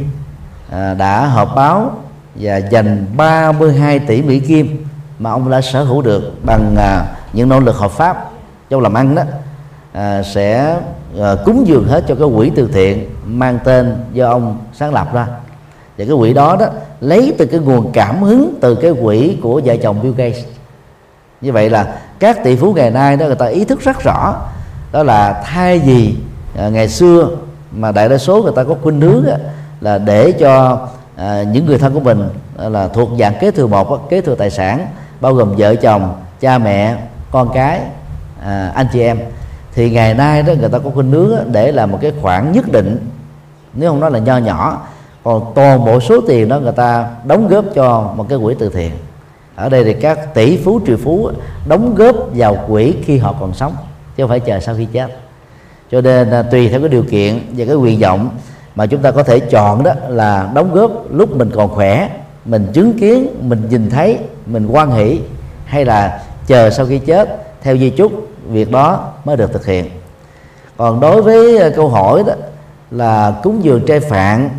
à, đã họp báo và dành 32 tỷ Mỹ Kim mà ông đã sở hữu được bằng à, những nỗ lực hợp pháp trong làm ăn đó à, sẽ à, cúng dường hết cho cái quỹ từ thiện mang tên do ông sáng lập ra. Và cái quỹ đó đó lấy từ cái nguồn cảm hứng từ cái quỹ của vợ chồng Bill Gates. Như vậy là các tỷ phú ngày nay đó người ta ý thức rất rõ đó là thay vì à, ngày xưa mà đại đa số người ta có khuynh hướng á, là để cho à, những người thân của mình à, là thuộc dạng kế thừa một kế thừa tài sản bao gồm vợ chồng cha mẹ con cái à, anh chị em thì ngày nay đó người ta có khuynh hướng để là một cái khoản nhất định nếu không nói là nho nhỏ. Còn toàn bộ số tiền đó người ta đóng góp cho một cái quỹ từ thiện. Ở đây thì các tỷ phú triệu phú đóng góp vào quỹ khi họ còn sống chứ không phải chờ sau khi chết. Cho nên à, tùy theo cái điều kiện và cái nguyện vọng mà chúng ta có thể chọn đó là đóng góp lúc mình còn khỏe mình chứng kiến mình nhìn thấy mình quan hỷ hay là chờ sau khi chết theo di chúc việc đó mới được thực hiện. Còn đối với ờ, câu hỏi đó là cúng dường trai phạn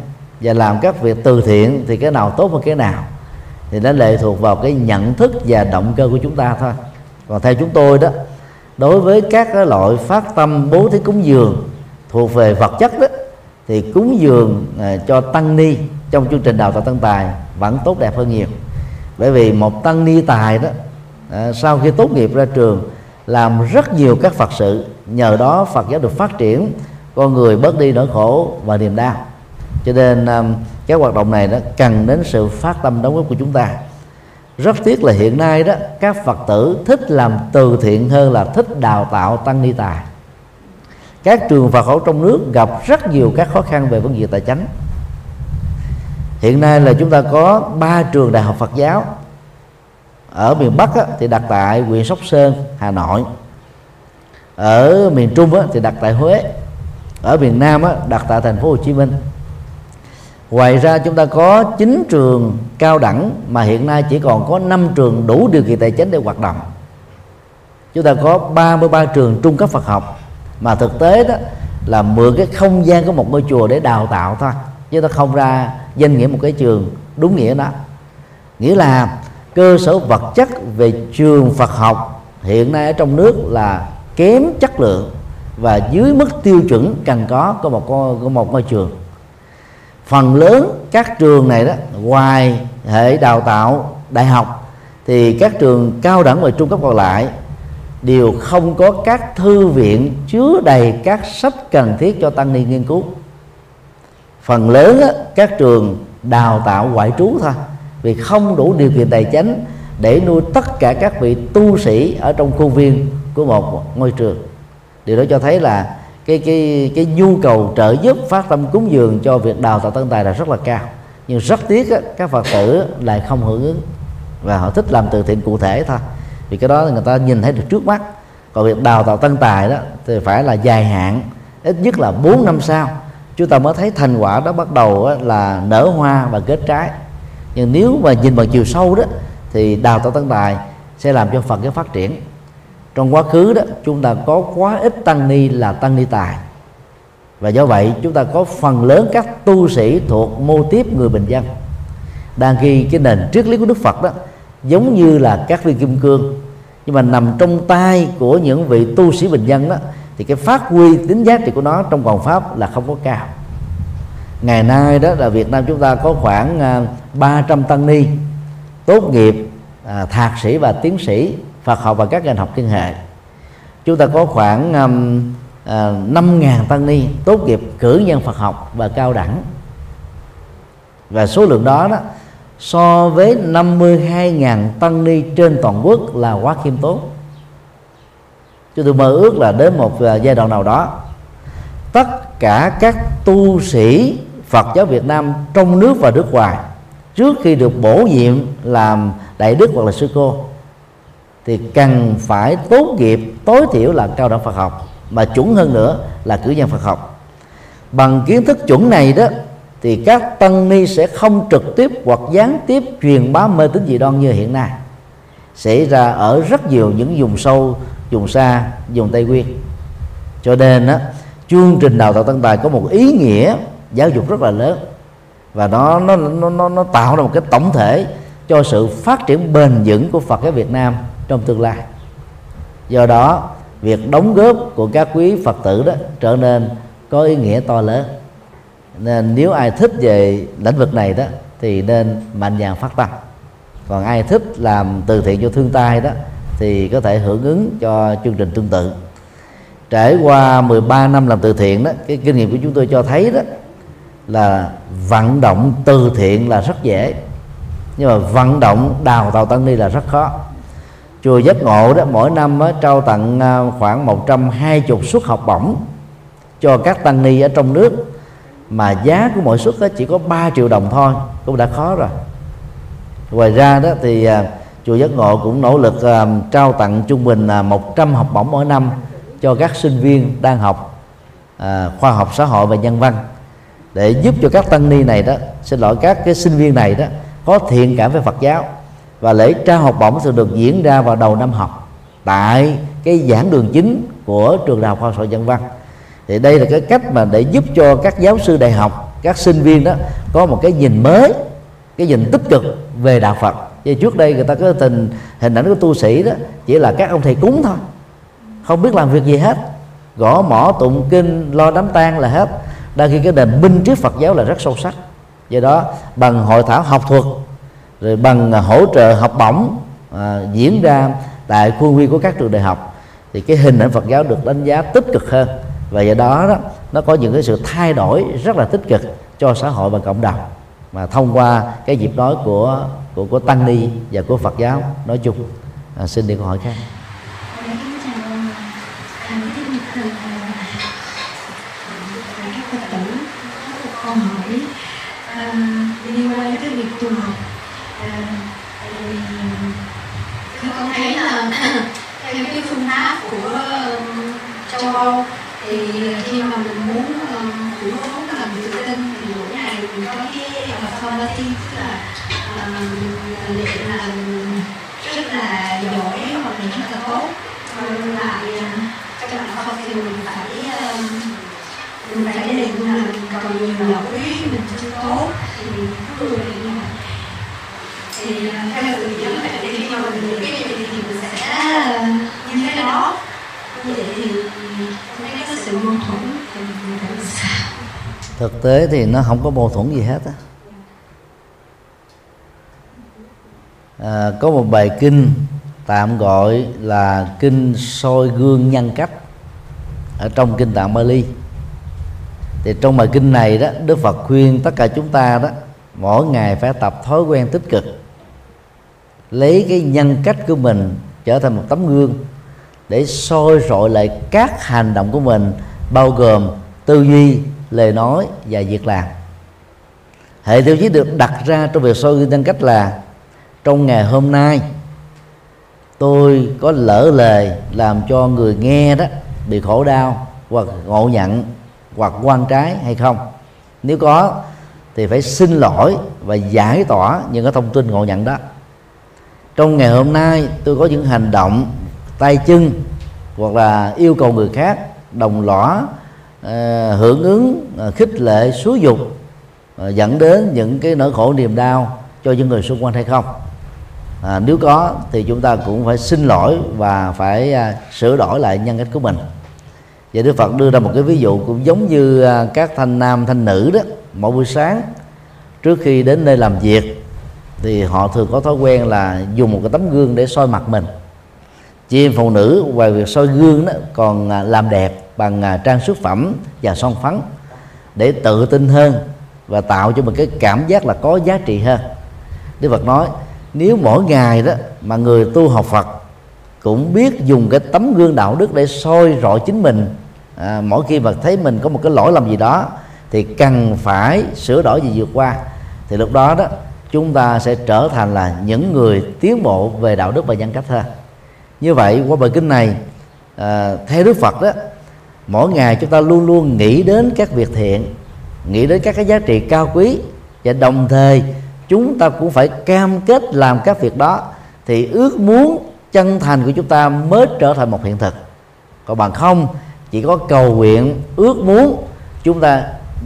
và làm các việc từ thiện thì cái nào tốt hơn cái nào thì nó lệ thuộc vào cái nhận thức và động cơ của chúng ta thôi. Còn theo chúng tôi đó, đối với các loại phát tâm bố thí cúng dường thuộc về vật chất đó, thì cúng dường ờ, cho tăng ni trong chương trình đào tạo tăng tài vẫn tốt đẹp hơn nhiều. Bởi vì một tăng ni tài đó ờ, sau khi tốt nghiệp ra trường làm rất nhiều các phật sự. Nhờ đó phật giáo được phát triển, con người bớt đi nỗi khổ và niềm đau. Cho nên um, các hoạt động này đó cần đến sự phát tâm đóng góp của chúng ta. Rất tiếc là hiện nay đó, các phật tử thích làm từ thiện hơn là thích đào tạo tăng ni tài. Các trường Phật học trong nước gặp rất nhiều các khó khăn về vấn đề tài chính. Hiện nay là chúng ta có ba trường đại học Phật giáo ở miền Bắc á, thì đặt tại huyện Sóc Sơn Hà Nội. Ở miền Trung á, thì đặt tại Huế. Ở miền Nam á, đặt tại thành phố Hồ Chí Minh. Ngoài ra chúng ta có 9 trường cao đẳng mà hiện nay chỉ còn có 5 trường đủ điều kiện tài chính để hoạt động. Chúng ta có 33 trường trung cấp Phật học mà thực tế đó là mượn cái không gian của một ngôi chùa để đào tạo thôi chứ ta không ra danh nghĩa một cái trường đúng nghĩa đó. Nghĩa là cơ sở vật chất về trường Phật học hiện nay ở trong nước là kém chất lượng và dưới mức tiêu chuẩn cần có của một của một ngôi trường. Phần lớn các trường này đó ngoài hệ đào tạo đại học thì các trường cao đẳng và trung cấp còn lại đều không có các thư viện chứa đầy các sách cần thiết cho tăng ni nghiên cứu. Phần lớn á, các trường đào tạo ngoại trú thôi vì không đủ điều kiện tài chính để nuôi tất cả các vị tu sĩ ở trong khuôn viên của một ngôi trường. Điều đó cho thấy là cái cái cái nhu cầu trợ giúp phát tâm cúng dường cho việc đào tạo tân tài là rất là cao. Nhưng rất tiếc á, các phật tử lại không hưởng ứng và họ thích làm từ thiện cụ thể thôi. Vì cái đó người ta nhìn thấy được trước mắt. Còn việc đào tạo tân tài đó thì phải là dài hạn ít nhất là 4 năm sau. Chúng ta mới thấy thành quả đó bắt đầu là nở hoa và kết trái nhưng nếu mà nhìn bằng chiều sâu đó, thì đào tạo tăng tài sẽ làm cho phật giáo phát triển. Trong quá khứ đó, chúng ta có quá ít tăng ni là tăng ni tài. Và do vậy, chúng ta có phần lớn các tu sĩ thuộc mô tiếp người bình dân. Đang ghi cái nền triết lý của đức phật đó, giống như là các viên kim cương. Nhưng mà nằm trong tay của những vị tu sĩ bình dân đó, thì cái phát huy tính giá trị của nó trong vòng pháp là không có cao ngày nay đó là Việt Nam chúng ta có khoảng à, 300 tăng ni. Tốt nghiệp à, thạc sĩ và tiến sĩ Phật học và các ngành học liên hệ. Chúng ta có khoảng um, à, à 5.000 tăng ni tốt nghiệp cử nhân Phật học và cao đẳng. Và số lượng đó đó so với 52.000 tăng ni trên toàn quốc là quá khiêm tốn. Chúng tôi mơ ước là đến một à, giai đoạn nào đó tất cả các tu sĩ Phật giáo Việt Nam trong nước và nước ngoài trước khi được bổ nhiệm làm đại đức hoặc là sư cô thì cần phải tốt nghiệp tối thiểu là cao đẳng Phật học mà chuẩn hơn nữa là cử nhân Phật học. Bằng kiến thức chuẩn này đó thì các tăng ni sẽ không trực tiếp hoặc gián tiếp truyền bá mê tín dị đoan như hiện nay. Xảy ra ở rất nhiều những vùng sâu vùng xa vùng tây nguyên. Cho nên đó, chương trình đào tạo tăng tài có một ý nghĩa giáo dục rất là lớn. Và nó nó nó nó, nó tạo ra một cái tổng thể cho sự phát triển bền vững của Phật giáo Việt Nam trong tương lai. Do đó việc đóng góp của các quý Phật tử đó trở nên có ý nghĩa to lớn. Nên nếu ai thích về lĩnh vực này đó thì nên mạnh dạn phát tâm. Còn ai thích làm từ thiện cho thương tai đó thì có thể hưởng ứng cho chương trình tương tự. Trải qua 13 năm làm từ thiện đó cái kinh nghiệm của chúng tôi cho thấy đó là vận động từ thiện là rất dễ. Nhưng mà vận động đào tạo tăng ni là rất khó. Chùa giác ngộ đó mỗi năm đó, trao tặng à, khoảng 120 suất học bổng cho các tăng ni ở trong nước. Mà giá của mỗi suất đó chỉ có 3 triệu đồng thôi cũng đã khó rồi. Ngoài ra đó thì à, chùa giác ngộ cũng nỗ lực à, trao tặng trung bình là 100 học bổng mỗi năm cho các sinh viên đang học khoa học xã hội và nhân văn để giúp cho các tăng ni này đó, xin lỗi, các cái sinh viên này đó, có thiện cảm với Phật giáo. Và lễ trao học bổng sẽ được diễn ra vào đầu năm học tại cái giảng đường chính của trường đại học khoa học dân văn. Thì đây là cái cách mà để giúp cho các giáo sư đại học, các sinh viên đó có một cái nhìn mới, cái nhìn tích cực về đạo Phật. Vì trước đây người ta có tình, hình ảnh của tu sĩ đó chỉ là các ông thầy cúng thôi, không biết làm việc gì hết. Gõ mỏ tụng kinh, lo đám tang là hết đang khi cái nền minh triết Phật giáo là rất sâu sắc. Do đó bằng hội thảo học thuật rồi bằng à, hỗ trợ học bổng à, diễn ra tại khuôn viên của các trường đại học thì cái hình ảnh Phật giáo được đánh giá tích cực hơn. Và do đó đó nó có những cái sự thay đổi rất là tích cực cho xã hội và cộng đồng. Mà thông qua cái dịp nói của của của tăng ni và của Phật giáo nói chung. À, xin đi câu hỏi khác câu hỏi à, liên quan đến cái việc tu học à, thì con thấy là theo cái phương pháp của châu thì ờ, khi mà mình muốn củng cố làm tự tin thì mỗi ngày mình có cái affirmative tức là uh, luyện là ừ, rất là giỏi hoặc là rất là tốt. Nhưng lại trong đó Phật thì mình phải mình phải để định là mình còn nhiều lỗi mình chưa tốt thì cứ luyện như vậy thì theo người dẫn thì khi mà mình luyện cái gì thì mình sẽ như thế đó vậy thì thấy có sự mâu thuẫn thì mình phải sao thực tế thì nó không có mâu thuẫn gì hết á. À, có một bài kinh tạm gọi là kinh soi gương nhân cách ở trong kinh tạng Bali. Thì trong bài kinh này đó Đức Phật khuyên tất cả chúng ta đó mỗi ngày phải tập thói quen tích cực lấy cái nhân cách của mình trở thành một tấm gương để soi rọi lại các hành động của mình bao gồm tư duy lời nói và việc làm. Hệ tiêu chí được đặt ra trong việc soi gương nhân cách là, trong ngày hôm nay, tôi có lỡ lời làm cho người nghe đó bị khổ đau hoặc ngộ nhận hoặc quan trái hay không. Nếu có, thì phải xin lỗi và giải tỏa những cái thông tin ngộ nhận đó. Trong ngày hôm nay, tôi có những hành động tay chân hoặc là yêu cầu người khác đồng lõa Ờ, hưởng ứng uh, khích lệ xúi dục ờ, dẫn đến những cái nỗi khổ niềm đau cho những người xung quanh hay không? À, nếu có thì chúng ta cũng phải xin lỗi và phải à, sửa đổi lại nhân cách của mình. Và Đức Phật đưa ra một cái ví dụ cũng giống như à, các thanh nam thanh nữ đó mỗi buổi sáng trước khi đến nơi làm việc thì họ thường có thói quen là dùng một cái tấm gương để soi mặt mình. Chị em phụ nữ ngoài việc soi gương đó còn à, làm đẹp bằng à, trang sức phẩm và son phấn để tự tin hơn và tạo cho mình cái cảm giác là có giá trị hơn. Đức Phật nói nếu mỗi ngày đó mà người tu học Phật cũng biết dùng cái tấm gương đạo đức để soi rọi chính mình à, mỗi khi mà thấy mình có một cái lỗi lầm gì đó thì cần phải sửa đổi gì vượt qua. Thì lúc đó đó chúng ta sẽ trở thành là những người tiến bộ về đạo đức và nhân cách hơn. Như vậy qua bài kinh này à, theo đức phật đó mỗi ngày chúng ta luôn luôn nghĩ đến các việc thiện, nghĩ đến các cái giá trị cao quý. Và đồng thời, chúng ta cũng phải cam kết làm các việc đó. Thì ước muốn chân thành của chúng ta mới trở thành một hiện thực. Còn bằng không, chỉ có cầu nguyện, ước muốn, chúng ta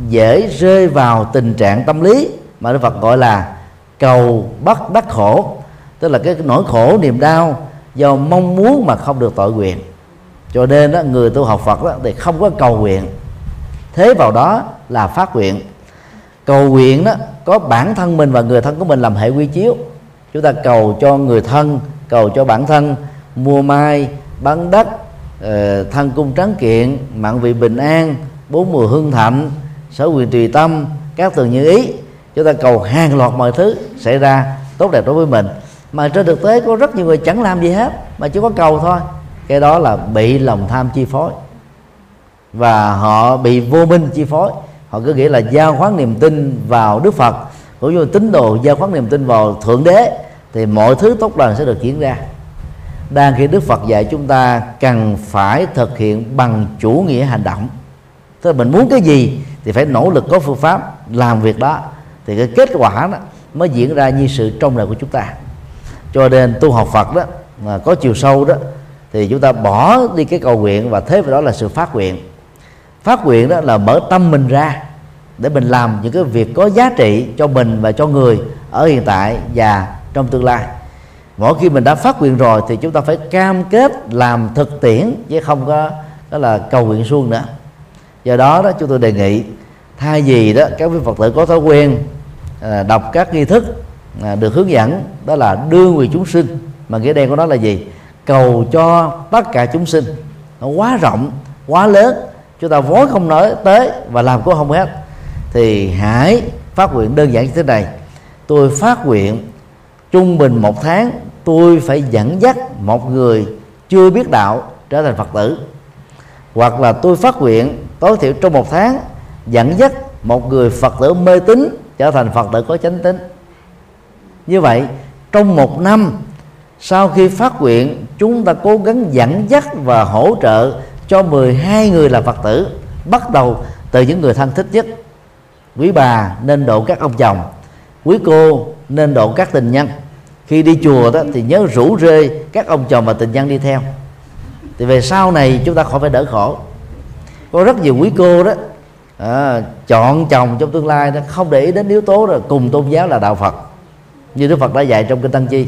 dễ rơi vào tình trạng tâm lý mà Đức Phật gọi là cầu bắt đắc khổ. Tức là cái nỗi khổ, niềm đau do mong muốn mà không được tội nguyện cho nên đó, người tu học Phật đó, thì không có cầu nguyện. Thế vào đó là phát nguyện. Cầu nguyện đó có bản thân mình và người thân của mình làm hệ quy chiếu. Chúng ta cầu cho người thân cầu cho bản thân. Mua mai bán đất ờ, thân cung tráng kiện mạng vị bình an bốn mùa hương thạnh sở quyền tùy tâm các tường như ý. Chúng ta cầu hàng loạt mọi thứ xảy ra tốt đẹp đối với mình. Mà trên thực tế có rất nhiều người chẳng làm gì hết mà chỉ có cầu thôi cái đó là bị lòng tham chi phối. Và họ bị vô minh chi phối. Họ cứ nghĩ là giao khoán niềm tin vào đức phật. Cũng như tín đồ giao khoán niềm tin vào thượng đế, thì mọi thứ tốt lành sẽ được diễn ra. Đang khi đức phật dạy chúng ta cần phải thực hiện bằng chủ nghĩa hành động. Tức là mình muốn cái gì thì phải nỗ lực có phương pháp làm việc đó. Thì cái kết quả đó mới diễn ra như sự trong đời của chúng ta. Cho nên tu học Phật đó, mà có chiều sâu đó thì chúng ta bỏ đi cái cầu nguyện và thế vào đó là sự phát nguyện. Phát nguyện đó là mở tâm mình ra để mình làm những cái việc có giá trị cho mình và cho người ở hiện tại và trong tương lai. Mỗi khi mình đã phát nguyện rồi thì chúng ta phải cam kết làm thực tiễn chứ không có đó là cầu nguyện suông nữa. Do đó đó chúng tôi đề nghị thay vì đó các vị phật tử có thói quen à, đọc các nghi thức à, được hướng dẫn đó là đưa người chúng sinh. Mà nghĩa đen của nó là gì? Cầu cho tất cả chúng sinh. Nó quá rộng, quá lớn, chúng ta vốn không nói tới và làm cũng không hết. Thì hãy phát nguyện đơn giản như thế này. Tôi phát nguyện trung bình một tháng, tôi phải dẫn dắt một người chưa biết đạo trở thành phật tử. Hoặc là tôi phát nguyện tối thiểu trong một tháng, dẫn dắt một người phật tử mê tín trở thành phật tử có chánh tín. Như vậy, trong một năm sau khi phát nguyện chúng ta cố gắng dẫn dắt và hỗ trợ cho 12 người là Phật tử bắt đầu từ những người thân thích nhất. Quý bà nên độ các ông chồng quý cô nên độ các tình nhân. Khi đi chùa đó thì nhớ rủ rê các ông chồng và tình nhân đi theo. Thì về sau này chúng ta khỏi phải đỡ khổ. Có rất nhiều quý cô đó à, chọn chồng trong tương lai đó không để ý đến yếu tố là cùng tôn giáo là đạo Phật. Như Đức Phật đã dạy trong kinh Tăng Chi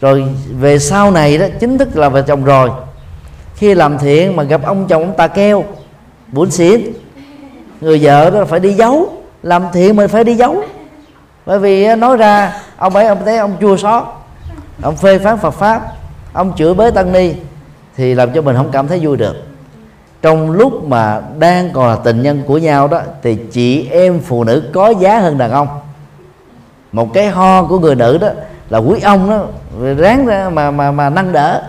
rồi về sau này đó, chính thức là vợ chồng rồi. Khi làm thiện mà gặp ông chồng ông ta keo buồn xỉn. Người vợ đó phải đi giấu. Làm thiện mình phải đi giấu. Bởi vì nói ra, ông ấy, ông thấy ông chua xót. Ông phê phán Phật pháp. Ông chửi bới tăng ni, thì làm cho mình không cảm thấy vui được. Trong lúc mà đang còn là tình nhân của nhau đó, thì chị em phụ nữ có giá hơn đàn ông. Một cái ho của người nữ đó là quý ông đó, ráng ra mà mà mà nâng đỡ.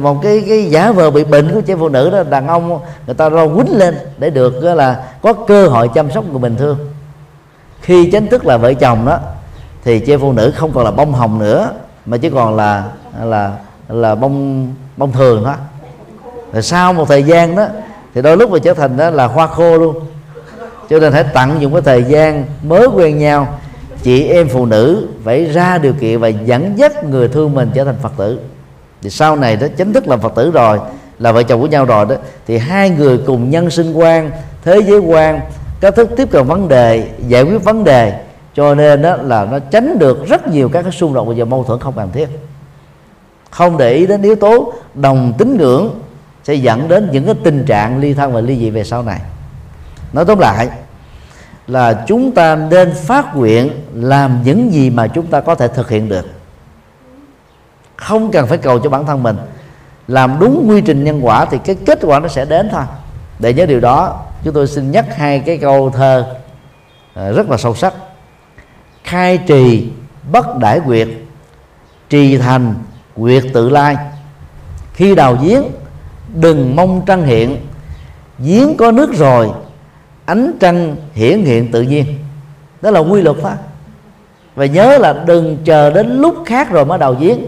Một cái cái giả vờ bị bệnh của chị phụ nữ đó, đàn ông người ta lo quýnh lên để được là, có cơ hội chăm sóc người bình thường. Khi chính thức là vợ chồng đó, thì chị phụ nữ không còn là bông hồng nữa, mà chỉ còn là là là bông bông thường đó rồi sau một thời gian đó, thì đôi lúc mà trở thành đó là hoa khô luôn. Cho nên hãy tận dụng cái thời gian mới quen nhau chị em phụ nữ phải ra điều kiện và dẫn dắt người thương mình trở thành phật tử. Thì sau này đó, chính thức là phật tử rồi, là vợ chồng của nhau rồi đó, thì hai người cùng nhân sinh quan, thế giới quan, cách thức tiếp cận vấn đề, giải quyết vấn đề. Cho nên đó là nó tránh được rất nhiều các cái xung đột và mâu thuẫn không cần thiết. Không để ý đến yếu tố đồng tín ngưỡng sẽ dẫn đến những cái tình trạng ly thân và ly dị về sau này. Nói tóm lại là chúng ta nên phát nguyện làm những gì mà chúng ta có thể thực hiện được. Không cần phải cầu cho bản thân mình. Làm đúng quy trình nhân quả thì cái kết quả nó sẽ đến thôi. Để nhớ điều đó, chúng tôi xin nhắc hai cái câu thơ à, rất là sâu sắc. Khai trì bất đãi quyệt trì thành quyệt tự lai. Khi đào giếng, đừng mong trăng hiện. Giếng có nước rồi ánh trăng hiển hiện tự nhiên. Đó là quy luật đó và nhớ là đừng chờ đến lúc khác rồi mới đầu giếng,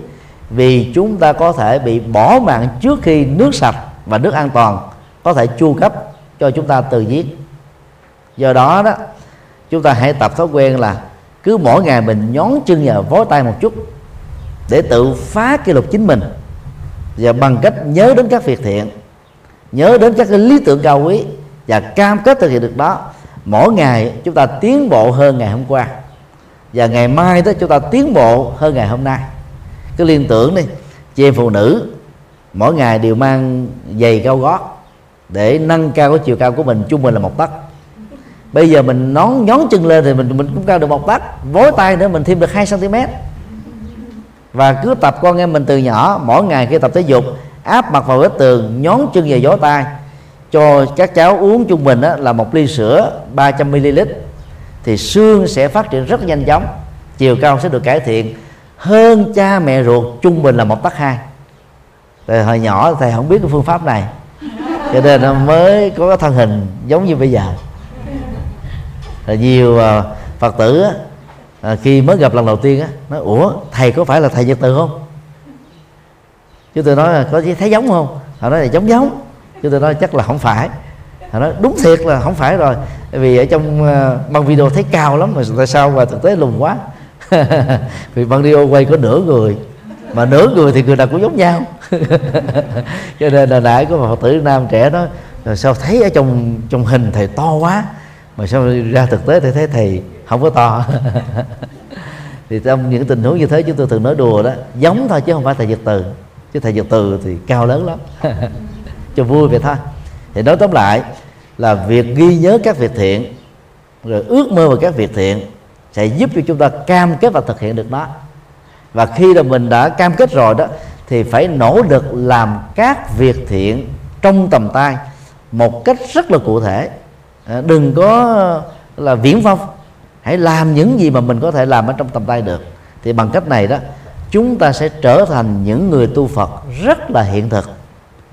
vì chúng ta có thể bị bỏ mạng trước khi nước sạch và nước an toàn có thể chu cấp cho chúng ta từ giếng. Do đó đó, chúng ta hãy tập thói quen là cứ mỗi ngày mình nhón chân và vó tay một chút để tự phá kỷ luật chính mình. Và bằng cách nhớ đến các việc thiện, nhớ đến các cái lý tưởng cao quý và cam kết thực hiện được đó. Mỗi ngày chúng ta tiến bộ hơn ngày hôm qua. Và ngày mai đó chúng ta tiến bộ hơn ngày hôm nay. Cứ liên tưởng đi, chị em phụ nữ, mỗi ngày đều mang giày cao gót để nâng cao cái chiều cao của mình, trung bình là một tấc. Bây giờ mình nón, nhón chân lên thì mình mình cũng cao được một tấc. Vối tay nữa mình thêm được 2 cm và cứ tập con em mình từ nhỏ, mỗi ngày khi tập thể dục, áp mặt vào vết tường, nhón chân và gió tay cho các cháu uống trung bình là một ly sữa 300 ml thì xương sẽ phát triển rất nhanh chóng chiều cao sẽ được cải thiện. Hơn cha mẹ ruột trung bình là một tấc hai. Rồi hồi nhỏ thầy không biết cái phương pháp này. Cho nên nó mới có cái thân hình giống như bây giờ. Là nhiều à, phật tử á, à, khi mới gặp lần đầu tiên á nói ủa thầy có phải là thầy nhật từ không? Chúng tôi nói là có thấy giống không? Họ nói là giống giống chứ tôi nói chắc là không phải. Họ nói đúng thiệt là không phải rồi. Vì ở trong uh, băng video thấy cao lắm mà tại sao mà thực tế lùn quá. *laughs* Vì băng video quay có nửa người mà nửa người thì người nào cũng giống nhau. *laughs* Cho nên là nãy có một phật tử nam trẻ đó rồi sao thấy ở trong trong hình thầy to quá mà sao ra thực tế thì thấy thầy không có to? *laughs* Thì trong những tình huống như thế chúng tôi thường nói đùa đó giống thôi chứ không phải thầy Nhật từ. Chứ thầy Nhật từ thì cao lớn lắm cho vui vậy thôi. Thì nói tóm lại là việc ghi nhớ các việc thiện, rồi ước mơ về các việc thiện sẽ giúp cho chúng ta cam kết và thực hiện được nó. Và khi là mình đã cam kết rồi đó, thì phải nỗ lực làm các việc thiện trong tầm tay một cách rất là cụ thể. À, đừng có là viễn vông. Hãy làm những gì mà mình có thể làm ở trong tầm tay được. Thì bằng cách này đó, chúng ta sẽ trở thành những người tu Phật rất là hiện thực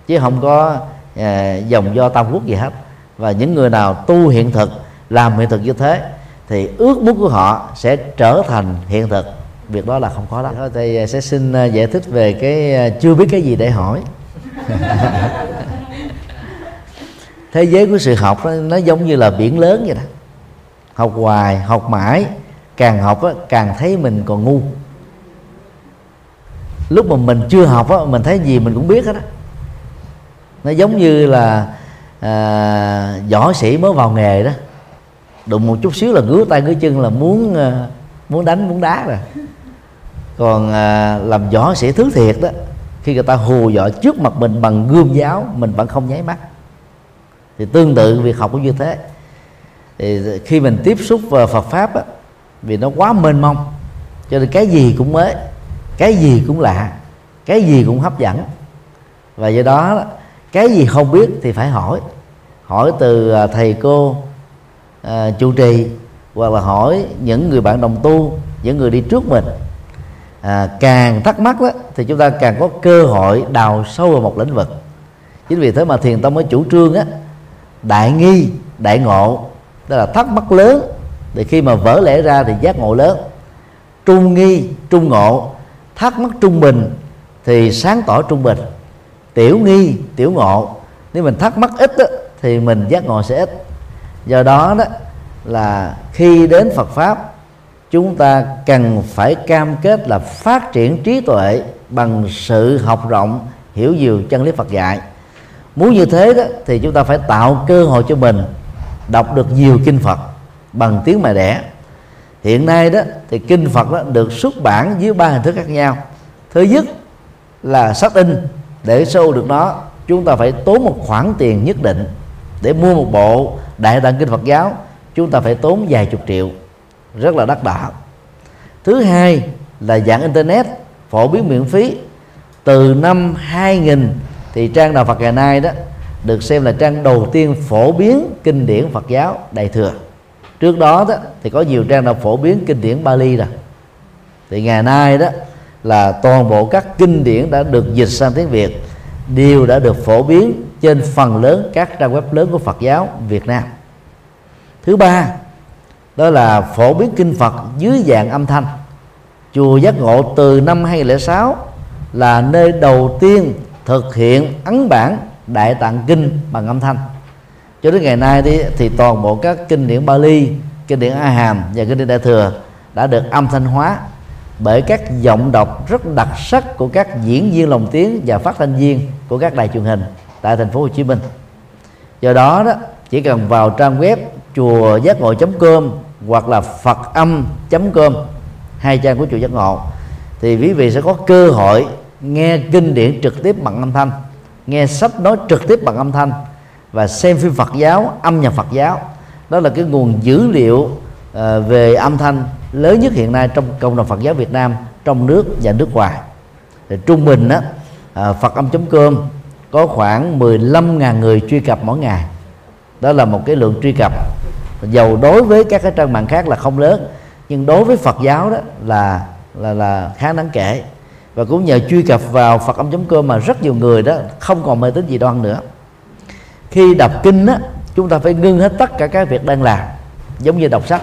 chứ không có à, dòng do tam quốc gì hết. Và những người nào tu hiện thực làm hiện thực như thế thì ước muốn của họ sẽ trở thành hiện thực. Việc đó là không có đó thì thầy sẽ xin à, giải thích về cái à, chưa biết cái gì để hỏi. *laughs* Thế giới của sự học đó, nó giống như là biển lớn vậy đó. Học hoài học mãi càng học đó, càng thấy mình còn ngu. Lúc mà mình chưa học đó, mình thấy gì mình cũng biết hết đó nó giống như là à, võ sĩ mới vào nghề đó. Đụng một chút xíu là ngứa tay ngứa chân là muốn à, muốn đánh muốn đá rồi. Còn à, làm võ sĩ thứ thiệt đó khi người ta hù dọa trước mặt mình bằng gươm giáo mình vẫn không nháy mắt. Thì tương tự việc học cũng như thế. Thì khi mình tiếp xúc vào Phật pháp á, vì nó quá mênh mông cho nên cái gì cũng mới cái gì cũng lạ cái gì cũng hấp dẫn. Và do đó cái gì không biết thì phải hỏi. Hỏi từ à, thầy cô à, chủ trì hoặc là hỏi những người bạn đồng tu những người đi trước mình. À, càng thắc mắc đó, thì chúng ta càng có cơ hội đào sâu vào một lĩnh vực. Chính vì thế mà thiền tông mới chủ trương á đại nghi đại ngộ tức là thắc mắc lớn. Thì khi mà vỡ lẽ ra thì giác ngộ lớn. Trung nghi trung ngộ thắc mắc trung bình thì sáng tỏ trung bình tiểu nghi tiểu ngộ. Nếu mình thắc mắc ít đó, thì mình giác ngộ sẽ ít. Do đó đó là khi đến Phật pháp chúng ta cần phải cam kết là phát triển trí tuệ bằng sự học rộng hiểu nhiều chân lý Phật dạy. Muốn như thế đó thì chúng ta phải tạo cơ hội cho mình đọc được nhiều kinh Phật bằng tiếng mẹ đẻ. Hiện nay đó thì kinh Phật đó được xuất bản dưới ba hình thức khác nhau. Thứ nhất là sách in để sâu được nó chúng ta phải tốn một khoản tiền nhất định để mua một bộ đại tạng kinh Phật giáo. Chúng ta phải tốn vài chục triệu. Rất là đắt đỏ. Thứ hai là dạng internet, phổ biến miễn phí. Từ năm 2000 thì trang đạo Phật ngày nay đó được xem là trang đầu tiên phổ biến kinh điển Phật giáo đại thừa. Trước đó đó thì có nhiều trang đã phổ biến kinh điển Bali rồi. Thì ngày nay đó là toàn bộ các kinh điển đã được dịch sang tiếng Việt đều đã được phổ biến trên phần lớn các trang web lớn của Phật giáo Việt Nam. Thứ ba đó là phổ biến kinh Phật dưới dạng âm thanh. Chùa giác ngộ từ năm 2006 là nơi đầu tiên thực hiện ấn bản đại tạng kinh bằng âm thanh. Cho đến ngày nay thì, thì toàn bộ các kinh điển Bali kinh điển A Hàm và kinh điển Đại thừa đã được âm thanh hóa bởi các giọng đọc rất đặc sắc của các diễn viên lồng tiếng và phát thanh viên của các đài truyền hình tại thành phố Hồ Chí Minh. Do đó đó chỉ cần vào trang web chùa giác ngộ.com hoặc là phật âm.com hai trang của chùa giác ngộ thì quý vị sẽ có cơ hội nghe kinh điển trực tiếp bằng âm thanh nghe sách nói trực tiếp bằng âm thanh và xem phim Phật giáo âm nhạc Phật giáo đó là cái nguồn dữ liệu uh, về âm thanh lớn nhất hiện nay trong cộng đồng Phật giáo Việt Nam, trong nước và nước ngoài. Thì trung bình á à, Phật âm.com có khoảng 15.000 người truy cập mỗi ngày. Đó là một cái lượng truy cập. Dầu đối với các cái trang mạng khác là không lớn, nhưng đối với Phật giáo đó là là là khá đáng kể. Và cũng nhờ truy cập vào Phật âm.com mà rất nhiều người đó không còn mê tín gì đoan nữa. Khi đọc kinh á, chúng ta phải ngưng hết tất cả các việc đang làm, giống như đọc sách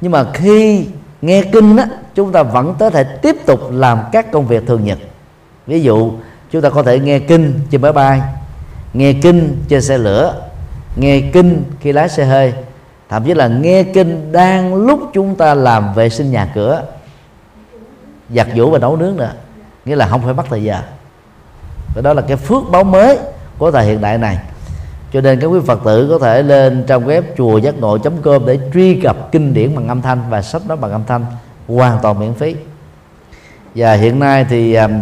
nhưng mà khi nghe kinh á, chúng ta vẫn có thể tiếp tục làm các công việc thường nhật. Ví dụ, chúng ta có thể nghe kinh trên máy bay, nghe kinh trên xe lửa, nghe kinh khi lái xe hơi. Thậm chí là nghe kinh đang lúc chúng ta làm vệ sinh nhà cửa, giặt giũ và nấu nướng nữa. Nghĩa là không phải mất thời giờ. Và đó là cái phước báo mới của thời hiện đại này cho nên các quý phật tử có thể lên trang web chùa giác ngộ com để truy cập kinh điển bằng âm thanh và sách đó bằng âm thanh hoàn toàn miễn phí. Và hiện nay thì um,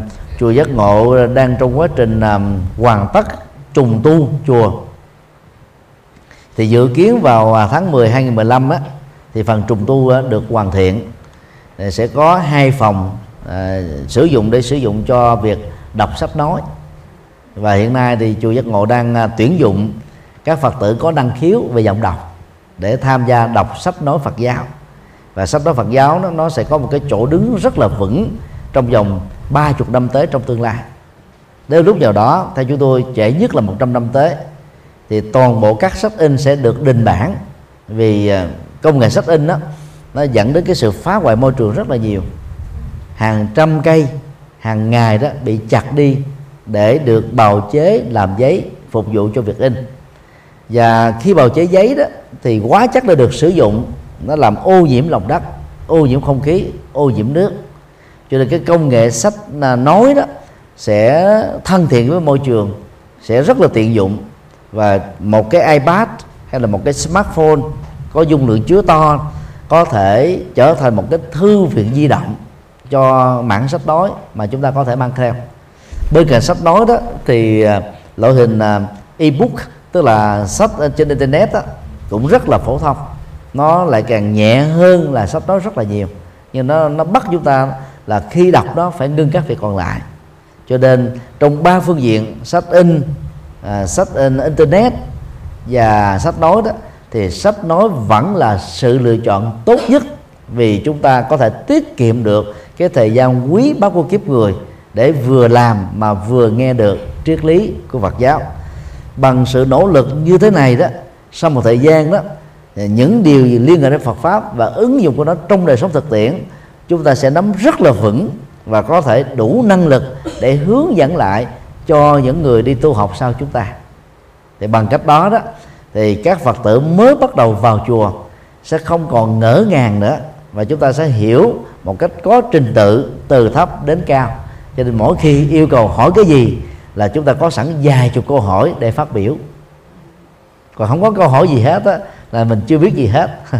chùa giác ngộ đang trong quá trình um, hoàn tất trùng tu chùa. Thì dự kiến vào à, tháng 10 2015 á, thì phần trùng tu á, được hoàn thiện. Sẽ có hai phòng à, sử dụng để sử dụng cho việc đọc sách nói. Và hiện nay thì chùa giác ngộ đang à, tuyển dụng các phật tử có năng khiếu về giọng đọc để tham gia đọc sách nói phật giáo. Và sách nói phật giáo nó, nó sẽ có một cái chỗ đứng rất là vững trong vòng ba chục năm tới trong tương lai. Nếu lúc nào đó theo chúng tôi trễ nhất là 100 năm tới thì toàn bộ các sách in sẽ được đình bản vì à, công nghệ sách in đó nó dẫn đến cái sự phá hoại môi trường rất là nhiều. Hàng trăm cây hàng ngày đó bị chặt đi để được bào chế làm giấy phục vụ cho việc in và khi bào chế giấy đó, thì quá chất đã được sử dụng. Nó làm ô nhiễm lòng đất, ô nhiễm không khí, ô nhiễm nước. Cho nên cái công nghệ sách nói đó sẽ thân thiện với môi trường, sẽ rất là tiện dụng. Và một cái ipad hay là một cái smartphone có dung lượng chứa to có thể trở thành một cái thư viện di động cho mảng sách nói mà chúng ta có thể mang theo. Bên cạnh sách nói đó thì à, loại hình à, ebook tức là sách trên internet đó, cũng rất là phổ thông. Nó lại càng nhẹ hơn là sách nói rất là nhiều. Nhưng nó nó bắt chúng ta là khi đọc đó phải ngưng các việc còn lại. Cho nên trong ba phương diện sách in à, sách in internet và sách nói đó thì sách nói vẫn là sự lựa chọn tốt nhất vì chúng ta có thể tiết kiệm được cái thời gian quý báu của kiếp người để vừa làm mà vừa nghe được triết lý của Phật giáo bằng sự nỗ lực như thế này đó, sau một thời gian đó những điều gì liên hệ đến Phật pháp và ứng dụng của nó trong đời sống thực tiễn, chúng ta sẽ nắm rất là vững và có thể đủ năng lực để hướng dẫn lại cho những người đi tu học sau chúng ta. Thì bằng cách đó đó, thì các phật tử mới bắt đầu vào chùa sẽ không còn ngỡ ngàng nữa và chúng ta sẽ hiểu một cách có trình tự từ thấp đến cao. Cho nên mỗi khi yêu cầu hỏi cái gì là chúng ta có sẵn vài chục câu hỏi để phát biểu. Còn không có câu hỏi gì hết á là mình chưa biết gì hết. *laughs*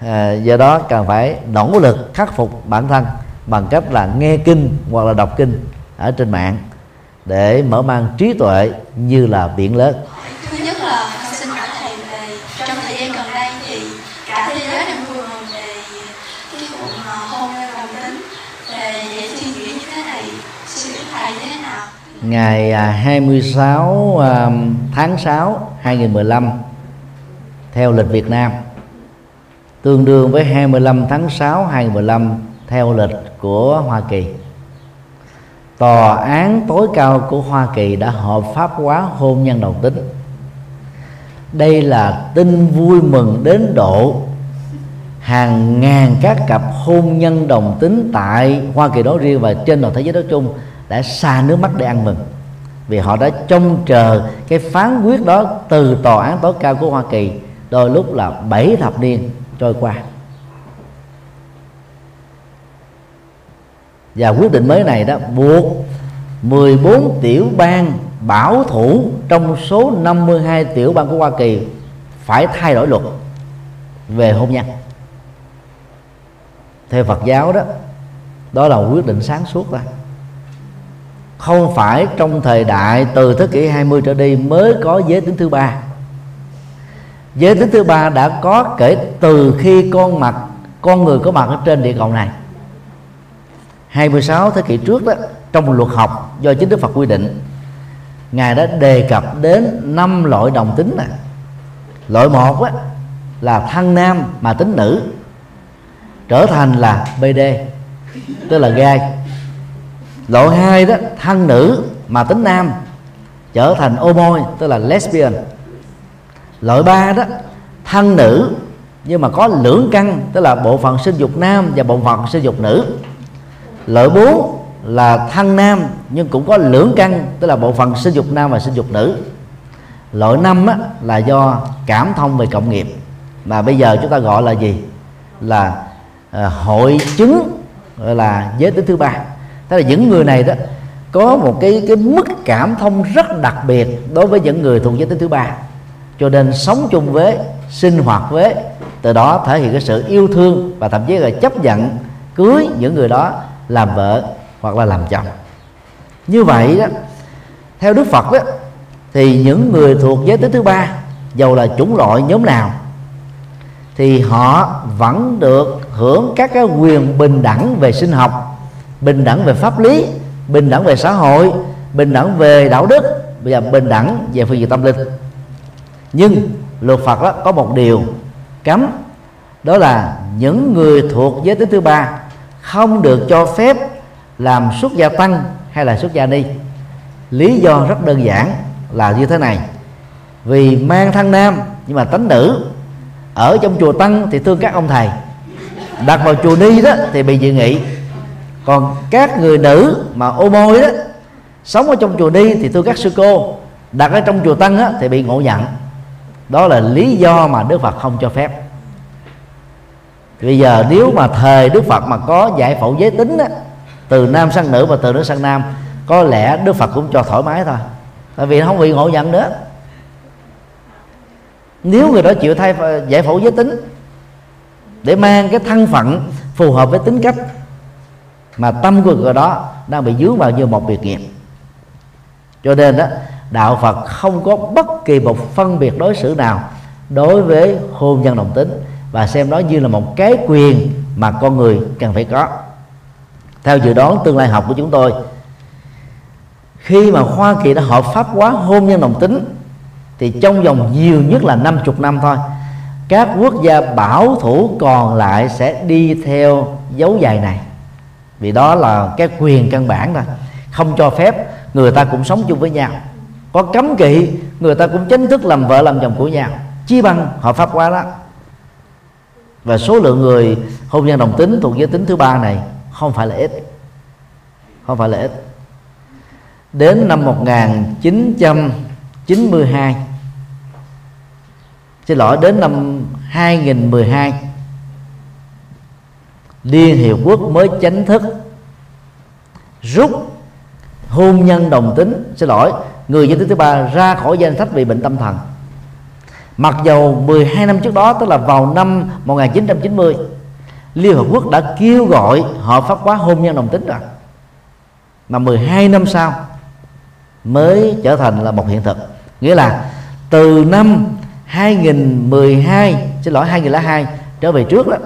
À, do đó cần phải nỗ lực khắc phục bản thân bằng cách là nghe kinh hoặc là đọc kinh ở trên mạng để mở mang trí tuệ như là biển lớn thứ nhất là con xin hỏi thầy về trong thời gian gần đây thì cả thế giới đang vui mừng về cái vụ hôn nhân đồng tính về vậy suy nghĩ như thế này suy nghĩ thầy như thế nào ngày à, 26 à, tháng 6 2015 theo lịch Việt Nam. Tương đương với 25 tháng 6 2015 theo lịch của Hoa Kỳ. Tòa án tối cao của Hoa Kỳ đã hợp pháp hóa hôn nhân đồng tính. Đây là tin vui mừng đến độ hàng ngàn các cặp hôn nhân đồng tính tại Hoa Kỳ nói riêng và trên toàn thế giới nói chung đã xa nước mắt để ăn mừng. Vì họ đã trông chờ cái phán quyết đó từ tòa án tối cao của Hoa Kỳ, đôi lúc là bảy thập niên trôi qua. Và quyết định mới này đó buộc 14 tiểu bang, bảo thủ trong số 52 tiểu bang của Hoa Kỳ phải thay đổi luật về hôn nhân. Theo Phật giáo đó đó là quyết định sáng suốt đó không phải trong thời đại từ thế kỷ 20 trở đi mới có giới tính thứ ba. Giới tính thứ ba đã có kể từ khi con mặt con người có mặt ở trên địa cầu này. 26 thế kỷ trước đó trong luật học do chính Đức Phật quy định ngài đã đề cập đến năm loại đồng tính này. Loại một á, là thân nam mà tính nữ trở thành là BD tức là gai loại hai đó thân nữ mà tính nam trở thành homo tức là lesbian. Loại ba đó thân nữ nhưng mà có lưỡng căn tức là bộ phận sinh dục nam và bộ phận sinh dục nữ. Loại bốn là thân nam nhưng cũng có lưỡng căn tức là bộ phận sinh dục nam và sinh dục nữ. Loại năm á, là do cảm thông về cộng nghiệp mà bây giờ chúng ta gọi là gì? Là à, hội chứng gọi là giới tính thứ ba tức là những người này đó, có một cái cái mức cảm thông rất đặc biệt đối với những người thuộc giới tính thứ ba. Cho nên sống chung với, sinh hoạt với, từ đó thể hiện cái sự yêu thương và thậm chí là chấp nhận cưới những người đó làm vợ hoặc là làm chồng. Như vậy đó, theo đức phật đó, thì những người thuộc giới tính thứ ba, dầu là chủng loại nhóm nào, thì họ vẫn được hưởng các cái quyền bình đẳng về sinh học bình đẳng về pháp lý, bình đẳng về xã hội, bình đẳng về đạo đức. Và bình đẳng về phương diện tâm linh. Nhưng luật phật đó có một điều cấm, đó là những người thuộc giới tính thứ ba không được cho phép làm xuất gia tăng hay là xuất gia ni. Lý do rất đơn giản là như thế này. Vì mang thân nam nhưng mà tánh nữ ở trong chùa tăng thì thương các ông thầy, đặt vào chùa ni đó thì bị dị nghị còn các người nữ mà ô môi đó sống ở trong chùa đi thì thương các sư cô đặt ở trong chùa tăng á, thì bị ngộ nhận. Đó là lý do mà đức phật không cho phép. Bây giờ nếu mà thời đức phật mà có giải phẫu giới tính á, từ nam sang nữ và từ nữ sang nam có lẽ đức phật cũng cho thoải mái thôi. Tại vì nó không bị ngộ nhận nữa. Nếu người đó chịu thay giải phẫu giới tính để mang cái thân phận phù hợp với tính cách mà tâm của người đó đang bị dướng vào như một việc nghiệp. Cho nên đó, đạo phật không có bất kỳ một phân biệt đối xử nào đối với hôn nhân đồng tính và xem đó như là một cái quyền mà con người cần phải có. Theo dự đoán tương lai học của chúng tôi, khi mà Hoa Kỳ đã hợp pháp hóa hôn nhân đồng tính, thì trong vòng nhiều nhất là 50 năm thôi, các quốc gia bảo thủ còn lại sẽ đi theo dấu dài này vì đó là cái quyền căn bản thôi. Không cho phép người ta cũng sống chung với nhau. Có cấm kỵ, người ta cũng chính thức làm vợ làm chồng của nhau. Chi bằng hợp pháp hóa đó. Và số lượng người hôn nhân đồng tính thuộc giới tính thứ ba này không phải là ít. Không phải là ít. Đến năm 1992 xin lỗi, đến năm 2012 Liên Hiệp Quốc mới chính thức. Rút hôn nhân đồng tính, xin lỗi, người giới tính thứ ba ra khỏi danh sách bị bệnh tâm thần. Mặc dầu 12 năm trước đó, tức là vào năm 1990 Liên Hợp Quốc đã kêu gọi hợp pháp hóa hôn nhân đồng tính rồi. Mà 12 năm sau mới trở thành là một hiện thực. Nghĩa là từ năm 2012 xin lỗi 2002 trở về trước đó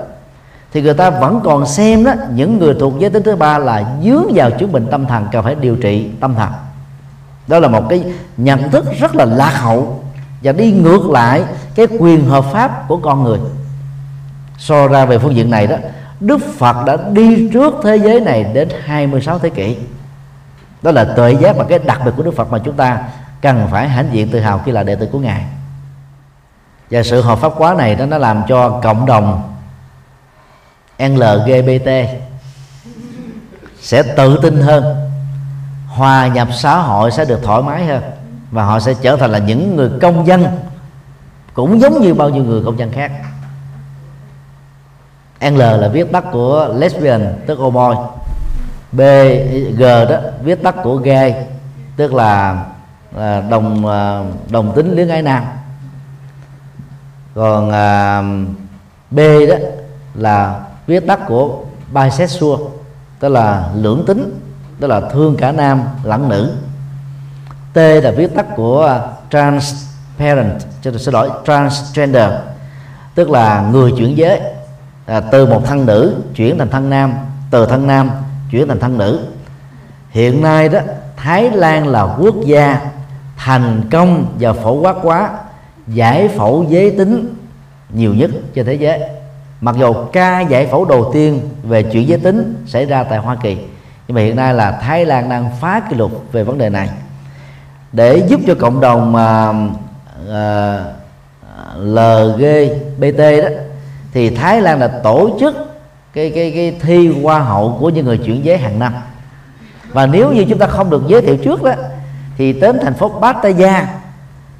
thì người ta vẫn còn xem đó, những người thuộc giới tính thứ ba là dướng vào chứng bệnh tâm thần, cần phải điều trị tâm thần. Đó là một cái nhận thức rất là lạc hậu và đi ngược lại cái quyền hợp pháp của con người. So ra về phương diện này đó, Đức Phật đã đi trước thế giới này đến 26 thế kỷ. Đó là tuệ giác và cái đặc biệt của Đức Phật mà chúng ta cần phải hãnh diện tự hào khi là đệ tử của ngài. Và sự hợp pháp quá này đó, nó làm cho cộng đồng LGBT sẽ tự tin hơn. Hòa nhập xã hội sẽ được thoải mái hơn. Và họ sẽ trở thành là những người công dân. Cũng giống như bao nhiêu người công dân khác. L là viết tắt của lesbian tức homoi B G đó viết tắt của gay tức là, là đồng à, đồng tính luyến ái nam. Còn à, B đó là viết tắt của bisexual tức là lưỡng tính tức là thương cả nam lẫn nữ. T là viết tắt của à, transparent cho xin lỗi transgender tức là người chuyển giới. À, từ một thân nữ chuyển thành thân nam từ thân nam chuyển thành thân nữ. Hiện nay đó Thái Lan là quốc gia thành công và phổ quát quá giải phẫu giới tính nhiều nhất trên thế giới mặc dù ca giải phẫu đầu tiên về chuyển giới tính xảy ra tại Hoa Kỳ nhưng mà hiện nay là Thái Lan đang phá kỷ lục về vấn đề này. Để giúp cho cộng đồng à, mà uh, LGBT đó thì Thái Lan là tổ chức cái cái cái thi hoa hậu của những người chuyển giới hàng năm. Và nếu như chúng ta không được giới thiệu trước đó thì đến thành phố Pattaya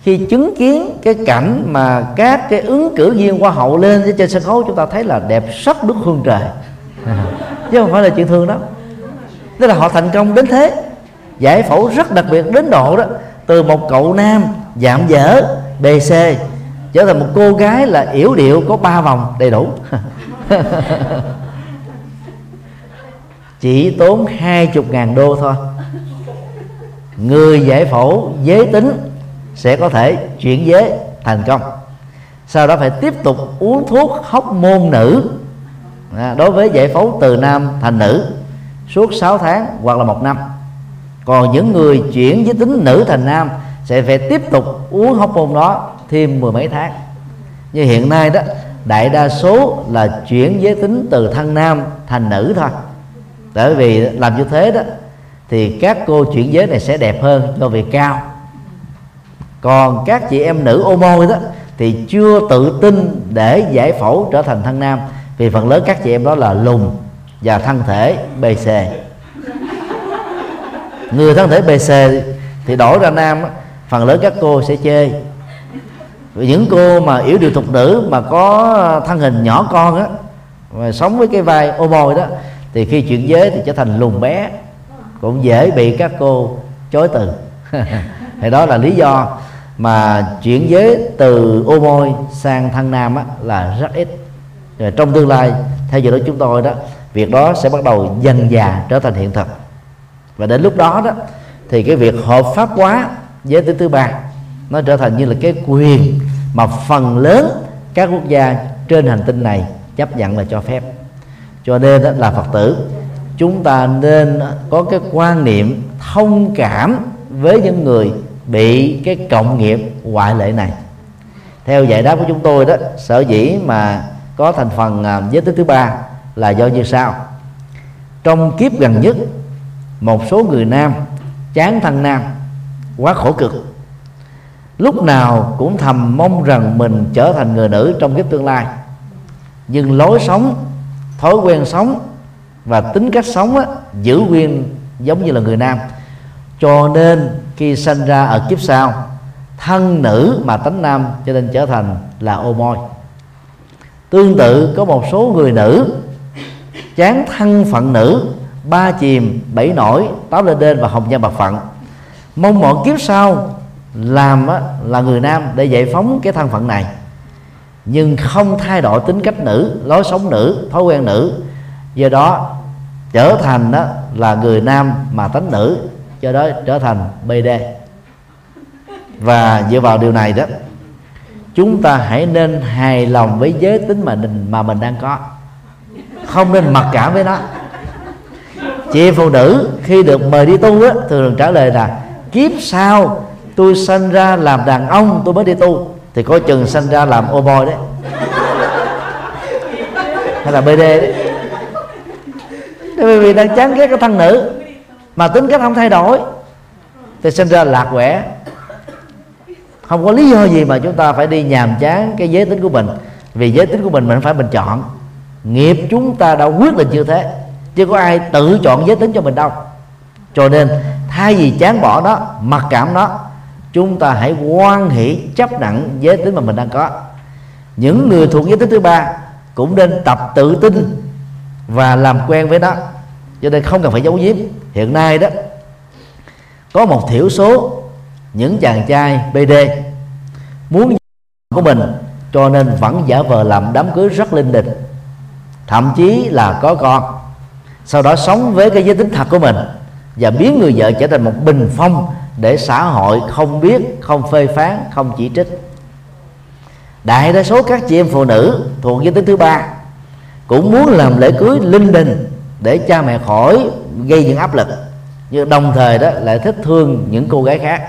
khi chứng kiến cái cảnh mà các cái ứng cử viên hoa hậu lên trên sân khấu, chúng ta thấy là đẹp sắc đức hương trời. *laughs* Chứ không phải là chuyện thường đó. Tức là họ thành công đến thế. Giải phẫu rất đặc biệt đến độ đó. Từ một cậu nam giảm dở bc trở thành một cô gái là yểu điệu có ba vòng đầy đủ. *laughs* Chỉ tốn hai chục ngàn đô thôi. Người giải phẫu giới tính sẽ có thể chuyển giới thành công. Sau đó phải tiếp tục uống thuốc hóc môn nữ à, đối với giải phẫu từ nam thành nữ suốt 6 tháng hoặc là một năm. Còn những người chuyển giới tính nữ thành nam sẽ phải tiếp tục uống hóc môn đó thêm mười mấy tháng. Như hiện nay đó, đại đa số là chuyển giới tính từ thân nam thành nữ thôi. Bởi vì làm như thế đó, thì các cô chuyển giới này sẽ đẹp hơn do việc cao còn các chị em nữ ô môi đó thì chưa tự tin để giải phẫu trở thành thân nam. Vì phần lớn các chị em đó là lùn và thân thể bc xề người thân thể bc xề thì đổi ra nam phần lớn các cô sẽ chê. Những cô mà yếu điều thục nữ mà có thân hình nhỏ con á và sống với cái vai ô môi đó, thì khi chuyển giới thì trở thành lùn bé, cũng dễ bị các cô chối từ. *laughs* Thì đó là lý do mà chuyển giới từ ô môi sang thân nam á, là rất ít. Rồi trong tương lai theo dự đoán chúng tôi đó việc đó sẽ bắt đầu dần dà trở thành hiện thực. Và đến lúc đó đó thì cái việc hợp pháp hóa giới tính thứ ba nó trở thành như là cái quyền mà phần lớn các quốc gia trên hành tinh này chấp nhận và cho phép. Cho nên đó là phật tử chúng ta nên có cái quan niệm thông cảm với những người bị cái cộng nghiệp ngoại lệ này. Theo giải đáp của chúng tôi đó sở dĩ mà có thành phần à, giới tính thứ ba là do như sau. Trong kiếp gần nhất một số người nam chán thân nam quá khổ cực. Lúc nào cũng thầm mong rằng mình trở thành người nữ trong kiếp tương lai. Nhưng lối sống thói quen sống và tính cách sống á, giữ nguyên giống như là người nam. Cho nên khi sinh ra ở kiếp sau thân nữ mà tánh nam cho nên trở thành là ô môi. Tương tự có một số người nữ chán thân phận nữ ba chìm bảy nổi táo lên đên và hồng nhan bạc phận. Mong mọi kiếp sau làm á, là người nam để giải phóng cái thân phận này. Nhưng không thay đổi tính cách nữ lối sống nữ thói quen nữ. Do đó trở thành đó là người nam mà tánh nữ cho đó trở thành bd và dựa vào điều này đó, chúng ta hãy nên hài lòng với giới tính mà mình mà mình đang có. Không nên mặc cảm với nó. Chị phụ nữ, khi được mời đi tu á, thường trả lời là, kiếp sau tôi sinh ra làm đàn ông tôi mới đi tu. Thì có chừng sinh ra làm ô bôi đấy. Hay là bd đấy. Bởi vì đang chán ghét cái thân nữ mà tính cách không thay đổi, thì sinh ra lạc quẻ. Không có lý do gì mà chúng ta phải đi nhàm chán cái giới tính của mình. Vì giới tính của mình mình phải mình chọn. Nghiệp chúng ta đã quyết định như thế, chứ có ai tự chọn giới tính cho mình đâu. Cho nên, thay vì chán bỏ nó, mặc cảm nó, chúng ta hãy quan hỷ, chấp nhận giới tính mà mình đang có. Những người thuộc giới tính thứ ba cũng nên tập tự tin và làm quen với nó cho nên không cần phải giấu giếm. Hiện nay đó, có một thiểu số những chàng trai bd muốn của mình, cho nên vẫn giả vờ làm đám cưới rất linh đình. Thậm chí là có con, sau đó sống với cái giới tính thật của mình và biến người vợ trở thành một bình phong để xã hội không biết, không phê phán, không chỉ trích. Đại đa số các chị em phụ nữ thuộc giới tính thứ ba cũng muốn làm lễ cưới linh đình để cha mẹ khỏi gây những áp lực. Nhưng đồng thời đó lại thích thương những cô gái khác.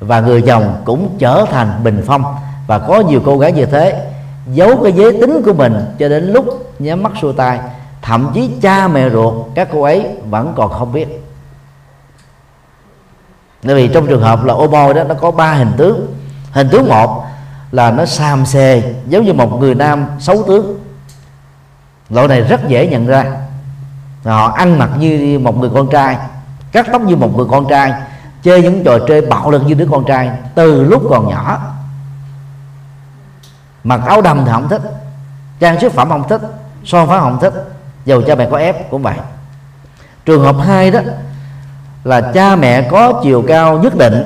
Và người chồng cũng trở thành bình phong. Và có nhiều cô gái như thế, giấu cái giới tính của mình cho đến lúc nhắm mắt xua tay thậm chí cha mẹ ruột các cô ấy vẫn còn không biết. Bởi vì trong trường hợp là ô môi đó, nó có ba hình tướng. Hình tướng một là nó xàm xề giống như một người nam xấu tướng. Loại này rất dễ nhận ra họ ăn mặc như một người con trai, cắt tóc như một người con trai, chơi những trò chơi bạo lực như đứa con trai từ lúc còn nhỏ. Mặc áo đầm thì không thích, trang sức phẩm không thích, son phấn không thích, dầu cha mẹ có ép cũng vậy. Trường hợp hai đó là cha mẹ có chiều cao nhất định,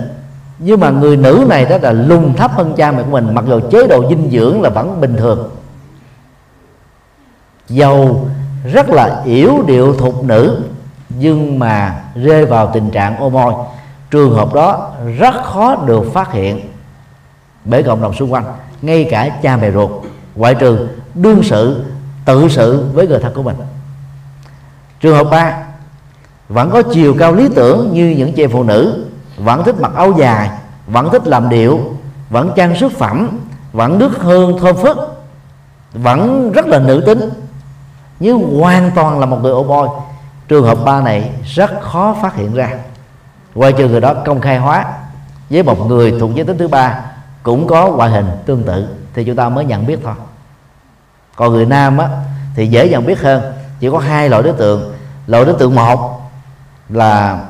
nhưng mà người nữ này đó là lùng thấp hơn cha mẹ của mình, mặc dù chế độ dinh dưỡng là vẫn bình thường. Dầu rất là yếu điệu thục nữ, nhưng mà rơi vào tình trạng ô môi. Trường hợp đó rất khó được phát hiện bởi cộng đồng xung quanh, ngay cả cha mẹ ruột, ngoại trừ đương sự, tự sự với người thân của mình. Trường hợp ba, vẫn có chiều cao lý tưởng như những chị phụ nữ, vẫn thích mặc áo dài, vẫn thích làm điệu, vẫn trang sức phẩm, vẫn nước hương thơm phức, vẫn rất là nữ tính nhưng hoàn toàn là một người ô bôi trường hợp ba này rất khó phát hiện ra. Ngoài trừ người đó công khai hóa với một người thuộc giới tính thứ ba cũng có ngoại hình tương tự thì chúng ta mới nhận biết thôi. Còn người nam á, thì dễ nhận biết hơn. Chỉ có hai loại đối tượng. Loại đối tượng một là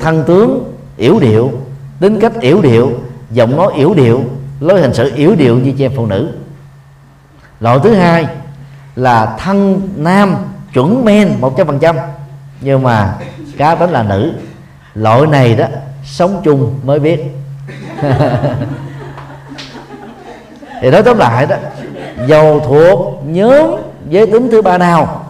thân tướng yếu điệu tính cách yếu điệu giọng nói yếu điệu lối hành xử yếu điệu như che em phụ nữ. Loại thứ hai là thân nam chuẩn men một trăm phần trăm. Nhưng mà cá tính là nữ. Loại này đó, sống chung mới biết. *laughs* Thì nói tóm lại đó dầu thuộc nhóm giới tính thứ ba nào?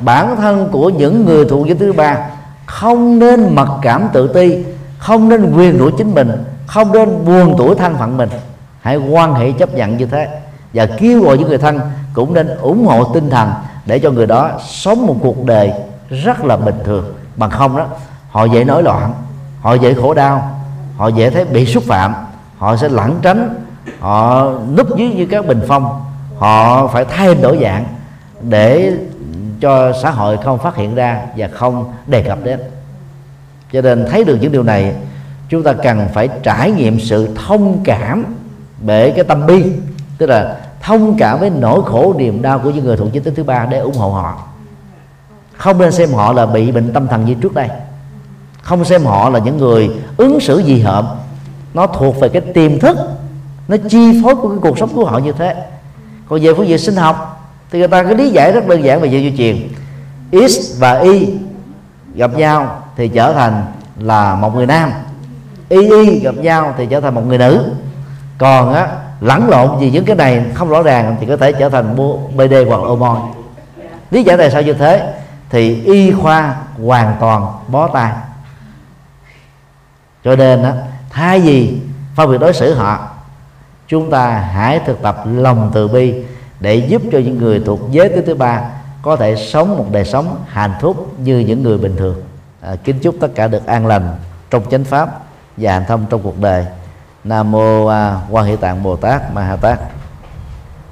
Bản thân của những người thuộc giới thứ ba, không nên mặc cảm tự ti, không nên quyền đuổi chính mình, không nên buồn tuổi thân phận mình. Hãy quan hệ chấp nhận như thế và kêu gọi những người thân cũng nên ủng hộ tinh thần để cho người đó sống một cuộc đời rất là bình thường. Bằng không đó, họ dễ nổi loạn, họ dễ khổ đau, họ dễ thấy bị xúc phạm, họ sẽ lẩn tránh, họ núp dưới như các bình phong, họ phải thay đổi dạng để cho xã hội không phát hiện ra và không đề cập đến. Cho nên thấy được những điều này, chúng ta cần phải trải nghiệm sự thông cảm để cái tâm bi, tức là thông cảm với nỗi khổ niềm đau của những người thuộc giới tính thứ ba để ủng hộ họ. Không nên xem họ là bị bệnh tâm thần như trước đây. Không xem họ là những người ứng xử gì hợm. Nó thuộc về cái tiềm thức, nó chi phối của cái cuộc sống của họ như thế. Còn về phương diện sinh học, thì người ta cứ lý giải rất đơn giản về di truyền. X và y gặp nhau thì trở thành là một người nam. Y y gặp nhau thì trở thành một người nữ. Còn á lẫn lộn gì những cái này không rõ ràng thì có thể trở thành bd hoặc hormone lý giải tại sao như thế? Thì y khoa hoàn toàn bó tay. Cho nên á thay vì phân biệt đối xử họ chúng ta hãy thực tập lòng từ bi để giúp cho những người thuộc giới thứ thứ ba có thể sống một đời sống hạnh phúc như những người bình thường. À, kính chúc tất cả được an lành trong chánh pháp và hạnh thông trong cuộc đời nam mô quan hệ tạng bồ tát ma ha tát